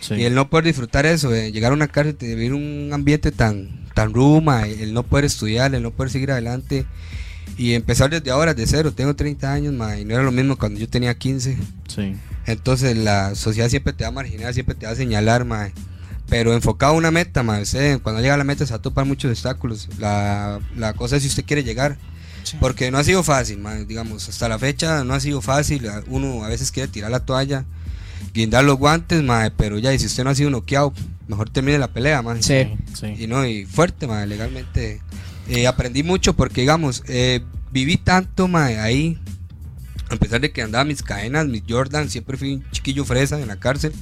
Sí. Y el no poder disfrutar eso, de llegar a una cárcel, de vivir un ambiente tan, tan rudo, mae, el no poder estudiar, el no poder seguir adelante. Y empezar desde ahora, de cero. Tengo 30 años, mae, y no era lo mismo cuando yo tenía 15. Sí. Entonces la sociedad siempre te va a marginar, siempre te va a señalar, mae. Pero enfocado a una meta, mae. Usted, cuando llega a la meta se va a topar muchos obstáculos. La, la cosa es si usted quiere llegar. Sí. Porque no ha sido fácil, mae. Digamos, hasta la fecha no ha sido fácil. Uno a veces quiere tirar la toalla, guindar los guantes, mae. Pero ya, y si usted no ha sido noqueado, mejor termine la pelea, mae. Sí. Sí. Y no, y fuerte, mae, legalmente. Eh, aprendí mucho porque, digamos, eh, viví tanto, mae, ahí. A pesar de que andaba mis cadenas, mis Jordan, siempre fui un chiquillo fresa en la cárcel.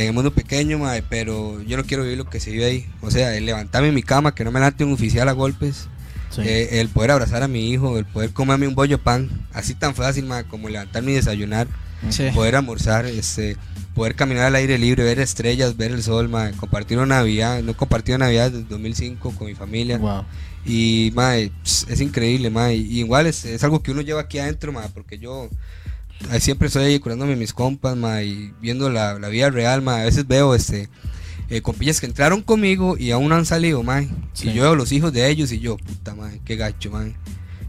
En el mundo pequeño, mae, pero yo no quiero vivir lo que se vive ahí. O sea, el levantarme en mi cama, que no me levante un oficial a golpes. Sí. eh, el poder abrazar a mi hijo, el poder comerme un bollo pan. Así tan fácil, mae, como levantarme y desayunar Sí. poder almorzar, este, poder caminar al aire libre, ver estrellas, ver el sol, mae, compartir una Navidad, no he compartido Navidad desde 2005 con mi familia Wow. y ps, es increíble, mae, y igual es, es algo que uno lleva aquí adentro, mae, porque yo siempre estoy ahí curándome mis compas, mae, y viendo la, la vida real, mae, a veces veo este eh, compillas que entraron conmigo y aún no han salido, Sí. y yo veo los hijos de ellos y yo, puta, mae, qué gacho, mae.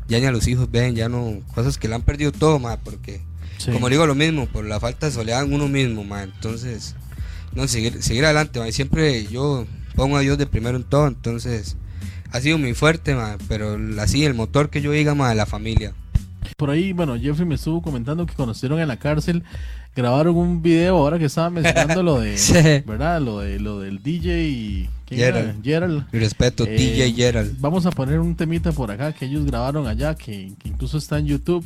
Ya ni a los hijos ven, ya no, cosas que le han perdido todo, mae, porque Sí. como digo lo mismo, por la falta de soledad en uno mismo, ma. Entonces, no, seguir, seguir adelante, ma. Y siempre yo pongo a Dios de primero en todo, entonces ha sido muy fuerte, ma. Pero así, el motor que yo diga, ma, la familia. Por ahí, bueno, Jeffrey me estuvo comentando que conocieron en la cárcel, grabaron un video ahora que estaba mencionando lo de, Sí. ¿verdad? Lo de lo del DJ y. Gerald. Gerald. Respeto, Eh, DJ Gerald. Vamos a poner un temita por acá que ellos grabaron allá, que, que incluso está en YouTube.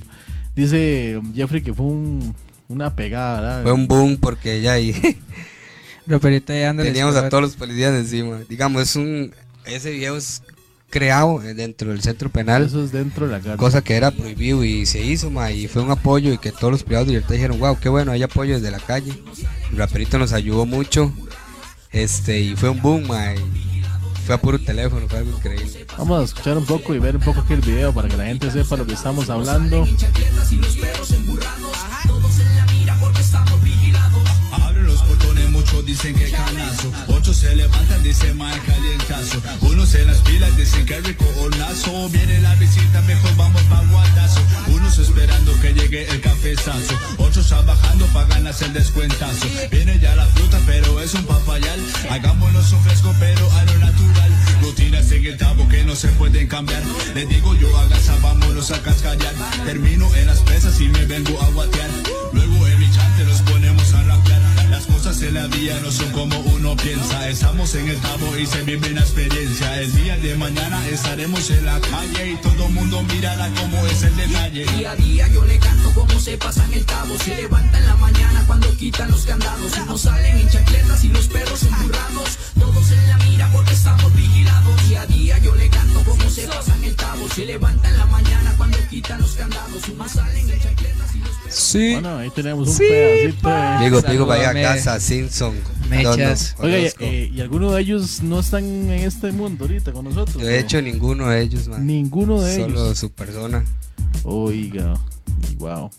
Dice um, Jeffrey que fue un- una pegada, ¿verdad? Fue un boom porque ya ahí teníamos a todos los policías encima. Digamos, es un. Ese video es creado eh, dentro del centro penal. Eso es dentro de la cárcel. cosa que era prohibido y se hizo, ma, y fue un apoyo y que todos los privados de libertad dijeron, wow, qué bueno, hay apoyo desde la calle. El raperito nos ayudó mucho, este, y fue un boom, ma, y fue a puro teléfono, fue algo increíble. Vamos a escuchar un poco y ver un poco aquí el video para que la gente sepa lo que estamos hablando. Dicen que canazo. Otros se levantan, dicen mal calientazo. Unos en las pilas dicen que rico hornazo. Viene la visita, mejor vamos pa' guardazo. Unos esperando que llegue el cafezazo. Otros trabajando pa' ganarse el descuentazo. Viene ya la fruta, pero es un papayal. Hagámonos un fresco, pero a lo natural. Rutinas en el tabo que no se pueden cambiar. Les digo yo a casa, vámonos a cascallar. Termino en las pesas y me vengo a guatear. Luego en la vida no son como uno piensa. Estamos en el tabo y se vive una experiencia. El día de mañana estaremos en la calle y todo mundo mirará cómo es el detalle. Día a día yo le canto cómo se pasan el cabo. Se levanta en la mañana cuando quitan los candados. Unos salen en chancletas y los perros emburrados. Todos en la mira porque estamos vigilados. Día a día yo le canto cómo se pasan el cabo. Se levanta en la mañana cuando quitan los candados. Unos salen en chancletas y los perros. Sí. Bueno, ahí tenemos un pedacito de... Digo, digo, vaya a casa, Simpson. Mechas. Dono, Oiga, y, Orozco. eh, ¿y alguno de ellos no están en este mundo ahorita con nosotros? De hecho, ninguno de ellos, man. ninguno de Solo ellos. su persona. Oiga, wow.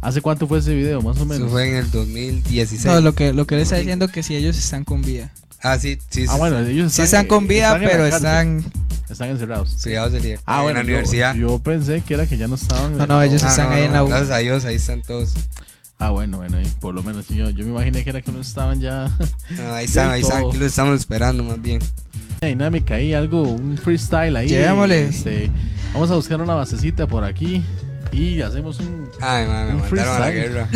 ¿Hace cuánto fue ese video, más o Eso menos? fue en el 2016. No, lo que, lo que le está diciendo que si ellos están con vida. Ah, sí, sí. Ah, sí, bueno, ellos Sí están con vida, están pero están... están encerrados. Estudiados de libertad Ah, en bueno, la yo- universidad. Yo, pensé que era que ya no estaban. No, no, ellos Ah, están no, ahí en la U. Gracias a Dios, ahí están todos. Ah, bueno, bueno, ahí, por lo menos. sí, Yo, yo me imaginé que era que no estaban ya. No, ahí están, ahí están. Aquí los estamos esperando más bien. dinámica ahí, algo, un freestyle ahí. Llevémosle. Este, vamos a buscar una basecita por aquí y hacemos un. Ay, man, Un mandaron a la freestyle. guerra.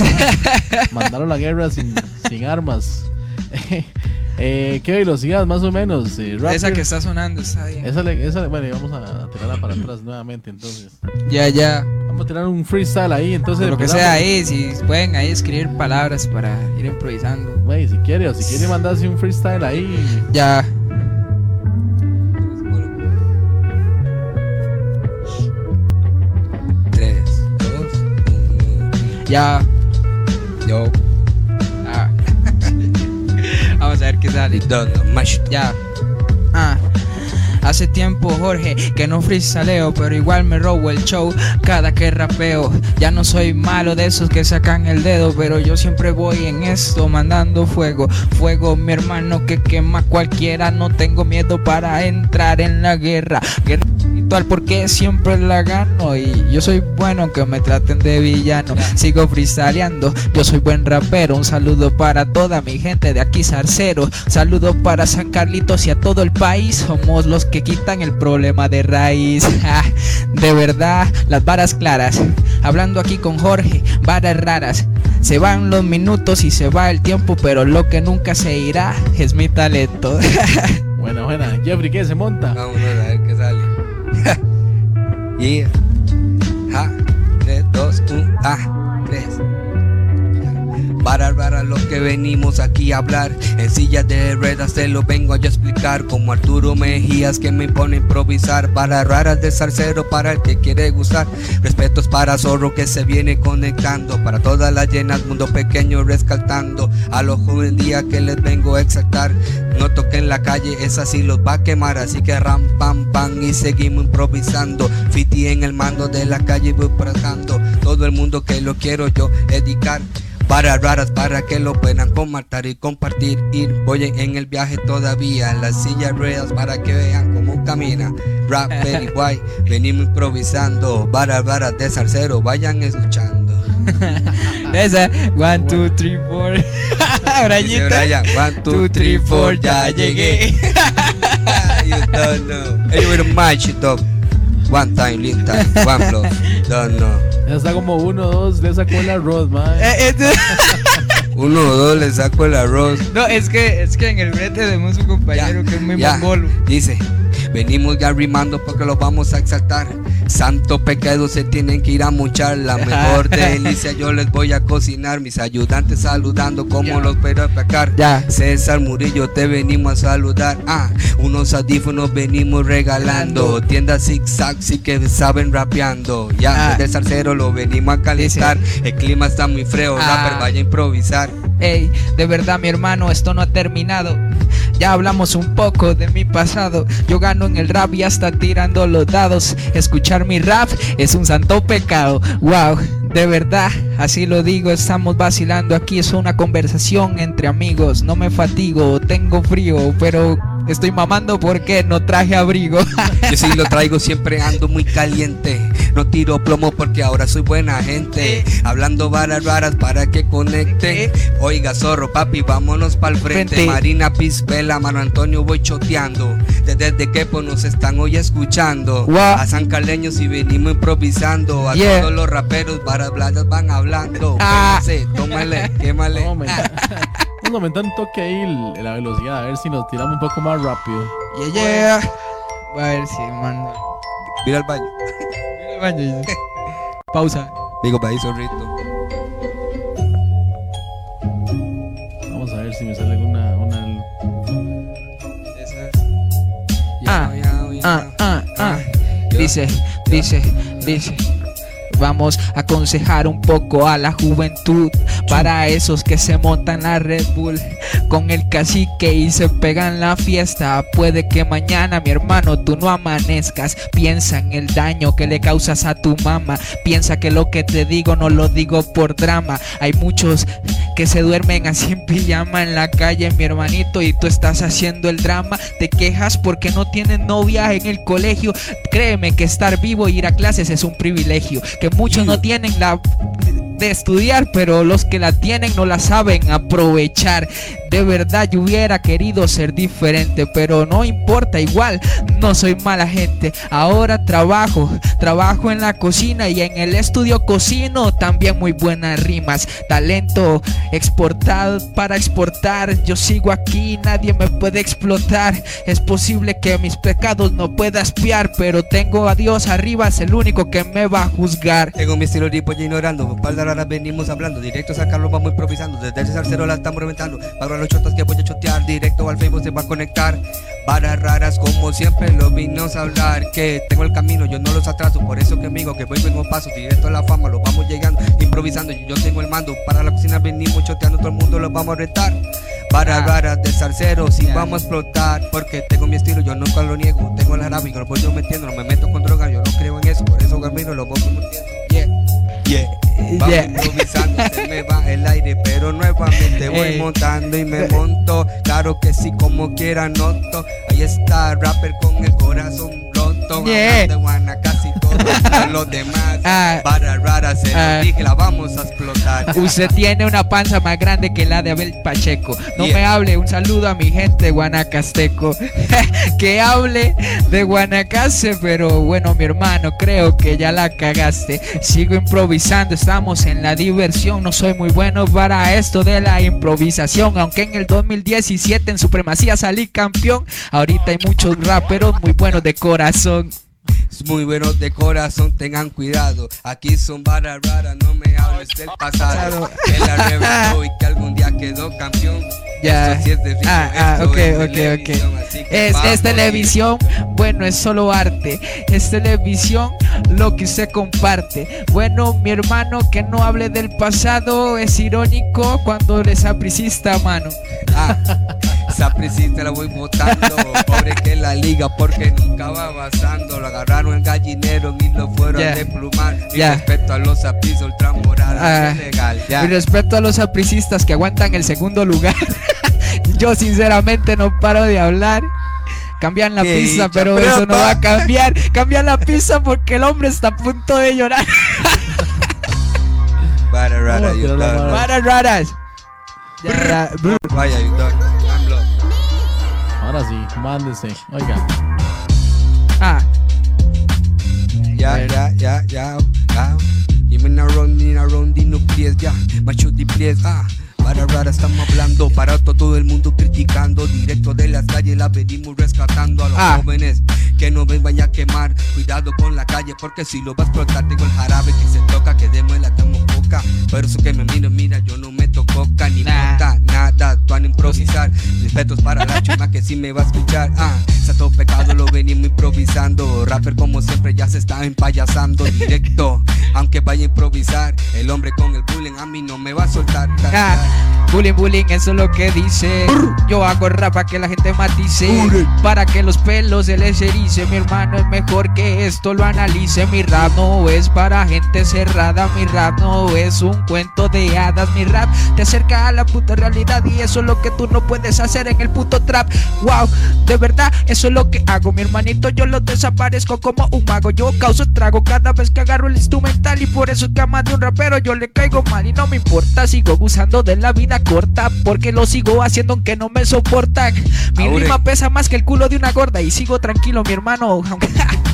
Mandaron la guerra sin, sin armas. eh, ¿Qué velocidad más o menos? eh, Esa que está sonando está bien. Esa, le- esa le- bueno, y vamos a tirarla para atrás nuevamente entonces. Ya, ya. Vamos a tirar un freestyle ahí, entonces. Lo que empezamos. sea ahí, si pueden ahí escribir palabras para ir improvisando. Güey, si quiere, o si quiere mandarse un freestyle ahí. Ya. Ya. Yo, Ah. Vamos a ver qué sale. Ya. Ah. Hace tiempo, Jorge, que no freestaleo, pero igual me robo el show cada que rapeo. Ya no soy malo de esos que sacan el dedo, pero yo siempre voy en esto mandando fuego. Fuego, mi hermano, que quema cualquiera. No tengo miedo para entrar en la guerra. Guerra porque siempre la gano. Y yo soy bueno, aunque me traten de villano. Sigo freestyleando, yo soy buen rapero. Un saludo para toda mi gente de aquí, Zarcero. Saludo para San Carlitos y a todo el país. Somos los que quitan el problema de raíz. De verdad, las varas claras. Hablando aquí con Jorge, varas raras. Se van los minutos y se va el tiempo, pero lo que nunca se irá es mi talento. Buena, buena. Jeffrey, ¿qué? ¿Se monta? Vamos a ver qué sale. yeah. Ja. Tres, dos, un. Ah. Tres. Para para lo que venimos aquí a hablar. En silla de ruedas te lo vengo a explicar. Como Arturo Mejías que me pone a improvisar. Para raras de zarcero para el que quiere gustar. Respetos para Zorro que se viene conectando. Para todas las llenas mundo pequeño rescatando. A los jóvenes día que les vengo a exaltar. No toquen la calle, esa sí los va a quemar. Así que ram pam pam y seguimos improvisando. Fiti en el mando de la calle voy pasando Todo el mundo que lo quiero yo dedicar para raras para que lo puedan compartir y compartir. Ir voy en- el viaje todavía. En las sillas ruedas para que vean cómo camina. Rap very guay. Venimos improvisando. Para raras de zarcero vayan escuchando. Esa, one, two, three, four. Brayita. Brian, one, two, three, four, ya llegué. you don't know. Hey with a match it up. One time lean time one blow don't know Ya está como uno, dos, le sacó el arroz, man. Eh, este- uno o dos le saco el arroz no, es que, es que en el brete tenemos un compañero que es muy ya. mongolo. Dice, venimos ya rimando porque lo vamos a exaltar. Santo pecado se tienen que ir a muchar. La mejor delicia yo les voy a cocinar. Mis ayudantes saludando como Ya. los pero pecar. Ya. César Murillo te venimos a saludar. Ah, unos audífonos venimos regalando. Tiendas zigzag sí que saben rapeando. Ya, Ah. desde el zarcero lo venimos a calentar. El clima está muy frío, Ah. rapper vaya a improvisar. Ey, de verdad mi hermano, esto no ha terminado. Ya hablamos un poco de mi pasado. Yo gano en el rap y hasta tirando los dados. Escuchar mi rap es un santo pecado. Wow, de verdad, así lo digo. Estamos vacilando aquí. Es una conversación entre amigos. No me fatigo, tengo frío, pero estoy mamando porque no traje abrigo. Yo sí lo traigo, siempre ando muy caliente. No tiro plomo porque ahora soy buena gente. Hablando varas raras para que conecten. Oiga, zorro, papi, vámonos pa'l frente. Frente. Marina Pispela, Mano Antonio, voy choteando. Desde que pues nos están hoy escuchando. A San Carleños y venimos improvisando. A Yeah. todos los raperos, varas bladas van hablando. Ah. Tómale, quémale. Tome. vamos aumentando un toque ahí la velocidad, a ver si nos tiramos un poco más rápido. Yeah, yeah. Voy a ver si mando. Mira al baño. Pausa. Digo, país zorrito. Vamos a ver si me sale alguna. Una... Ah, ah, ah, ah. Dice, dice, dice. Vamos a aconsejar un poco a la juventud para esos que se montan la Red Bull con el cacique y se pegan la fiesta. Puede que mañana, mi hermano, tú no amanezcas. Piensa en el daño que le causas a tu mamá. Piensa que lo que te digo no lo digo por drama. Hay muchos que se duermen así en pijama en la calle, mi hermanito, y tú estás haciendo el drama. Te quejas porque no tienes novia en el colegio. Créeme que estar vivo e ir a clases es un privilegio. Que muchos no tienen la estudiar, pero los que la tienen no la saben aprovechar. De verdad yo hubiera querido ser diferente, pero no importa, igual no soy mala gente. Ahora trabajo, trabajo en la cocina y en el estudio cocino también muy buenas rimas. Talento exportado para exportar. Yo sigo aquí, nadie me puede explotar. Es posible que mis pecados no pueda espiar, pero tengo a Dios arriba, es el único que me va a juzgar. Tengo mi estilo tipo ignorando. Palda venimos hablando. Directo sacarlo, vamos improvisando. Desde el salsero la estamos reventando. Para los chotas que voy a chotear. Directo al Facebook se va a conectar. Varas raras como siempre lo vimos a hablar. Que tengo el camino, yo no los atraso. Por eso que amigo que voy vengo paso. Directo a la fama, lo vamos llegando. Improvisando, yo tengo el mando. Para la cocina venimos choteando. Todo el mundo lo vamos a retar. Varas Ah. de salsero, si Ya. vamos a explotar. Porque tengo mi estilo, yo nunca lo niego. Tengo el jarabe, lo voy yo metiendo. No me meto con droga, yo no creo en eso. Por eso camino, lo voy metiendo. Yeah. Yeah. Vamos Yeah. improvisando, se me va el aire, pero nuevamente voy Ey. montando y me monto. Claro que sí, como quiera noto. Ahí está, rapper con el corazón Yeah. Hablando y todo los demás. Ah. Para rara, se Ah. dije, la vamos a explotar. Usted tiene una panza más grande que la de Abel Pacheco. No Yeah. me hable, un saludo a mi gente Guanacasteco. que hable de Guanacaste, pero bueno, mi hermano, creo que ya la cagaste. Sigo improvisando, estamos en la diversión. No soy muy bueno para esto de la improvisación. Aunque en el 2017 en Supremacía salí campeón. Ahorita hay muchos raperos muy buenos de corazón. Es muy bueno de corazón, tengan cuidado. Aquí son varas raras, no me hables del pasado. Que la reventó y que algún día quedó campeón. Ya. Esto sí es de rico, Ah, ah, ok, es ok, televisión, ok. Es, es televisión, bueno, es solo arte. Es televisión lo que usted comparte. Bueno, mi hermano, que no hable del pasado es irónico cuando eres apricista, mano. Ah, esa prisita la voy botando. Pobre que la liga, porque nunca va avanzando. Lo agarraron el gallinero y lo fueron Ya. a desplumar. Y Ya. respecto a los apisos ultramorados, Ah. es legal. Ya. Y respeto a los apricistas que aguantan el segundo lugar. Yo sinceramente no paro de hablar. Cambian la pizza, pero eso no va a cambiar. Cambian la pizza porque el hombre está a punto de llorar. Para, rara, Vamos a you tirar la done. vara. Para raras. Vaya, you. Ahora sí, mándese. Oiga, Ah, Ya, ya, ya, ya, ya. Give me a round, in a in no please, ya. Machuti, please, ah. Para rara estamos hablando, para to- todo el mundo criticando. Directo de las calles la venimos rescatando a los Ah. jóvenes que no ven vaya a quemar. Cuidado con la calle, porque si lo vas a explotar, tengo el jarabe que se toca, que demos la tomo poca. Por eso que me miro, mira, yo no meto coca ni Nah. mota, nada, tú a improvisar. Respetos para la chuma que sí me va a escuchar. Ah, santo pecado lo venimos improvisando. Rapper como siempre ya se está empayasando directo. Aunque vaya a improvisar, el hombre con el bullying a mí no me va a soltar. Ta, ta. Bullying, bullying, eso es lo que dice. Yo hago rap para que la gente matice. Para que los pelos se les erice. Mi hermano es mejor que esto lo analice. Mi rap no es para gente cerrada. Mi rap no es un cuento de hadas. Mi rap te acerca a la puta realidad. Y eso es lo que tú no puedes hacer en el puto trap. Wow, de verdad, eso es lo que hago. Mi hermanito, yo lo desaparezco como un mago. Yo causo trago cada vez que agarro el instrumental. Y por eso es que a más de un rapero yo le caigo mal. Y no me importa, sigo gozando de la vida corta. Porque lo sigo haciendo aunque no me soportan. Mi Aure. rima pesa más que el culo de una gorda. Y sigo tranquilo, mi hermano. Aunque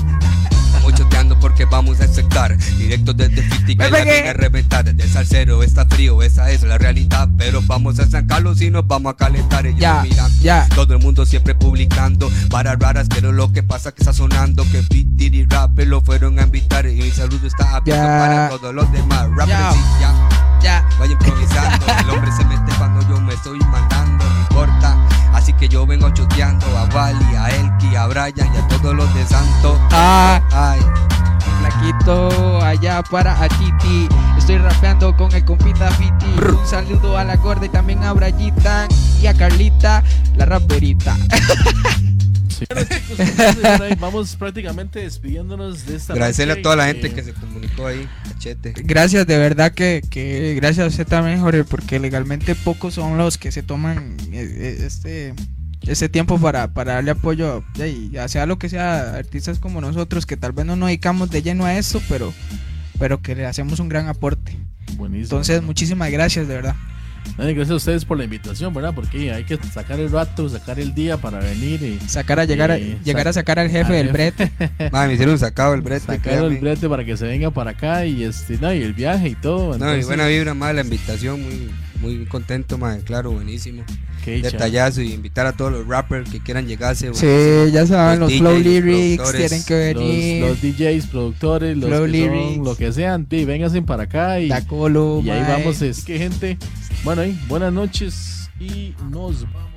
porque vamos a aceptar. Directo desde Fiti que la viene a reventar. Desde el salsero está frío, esa es la realidad. Pero vamos a San Carlos y nos vamos a calentar. Ellos Ya, miran, ya. todo el mundo siempre publicando. Varas raras, pero lo que pasa que está sonando. Que Fiti y Rapper lo fueron a invitar. Y mi saludo está abierto Ya. para todos los demás. Rappers Ya. y ya. Ya. Vaya improvisando, el hombre se mete cuando yo me estoy mandando, no importa. Así que yo vengo choteando a Wally, a Elki, a Brian y a todos los de Santo. Ah. Ay, Flaquito allá para a Titi. Estoy rapeando con el compita Fiti. Un saludo a la gorda y también a Brayita y a Carlita, la raperita. Sí. Bueno, chicos, vamos prácticamente despidiéndonos de esta agradecerle noche, a toda la eh, gente que se comunicó ahí, cachete. Gracias, de verdad que, que gracias a usted también, Jorge, porque legalmente pocos son los que se toman eh, eh, este ese tiempo para, para darle apoyo, y sea lo que sea, artistas como nosotros, que tal vez no nos dedicamos de lleno a esto, pero, pero que le hacemos un gran aporte. Buenísimo. Entonces, muchísimas gracias, de verdad. Gracias a ustedes por la invitación, ¿verdad? Porque hay que sacar el rato, sacar el día para venir y Sacar a llegar, a, llegar sac- a sacar al jefe del brete. Madre, me hicieron sacado el brete. sacar créame. el brete para que se venga para acá y este, no, y el viaje y todo. No, y buena vibra, más la invitación, muy, muy contento, madre, claro, buenísimo. qué. Detallazo y invitar a todos los rappers que quieran llegarse. Sí, ya saben, Los los, flow los lyrics tienen que Los, venir. los DJs, productores, los Flow que lyrics. son, lo que sean, sí, vénganse para acá y, Da colo, y ahí vamos. Es que gente, bueno, ahí, buenas noches y nos vamos.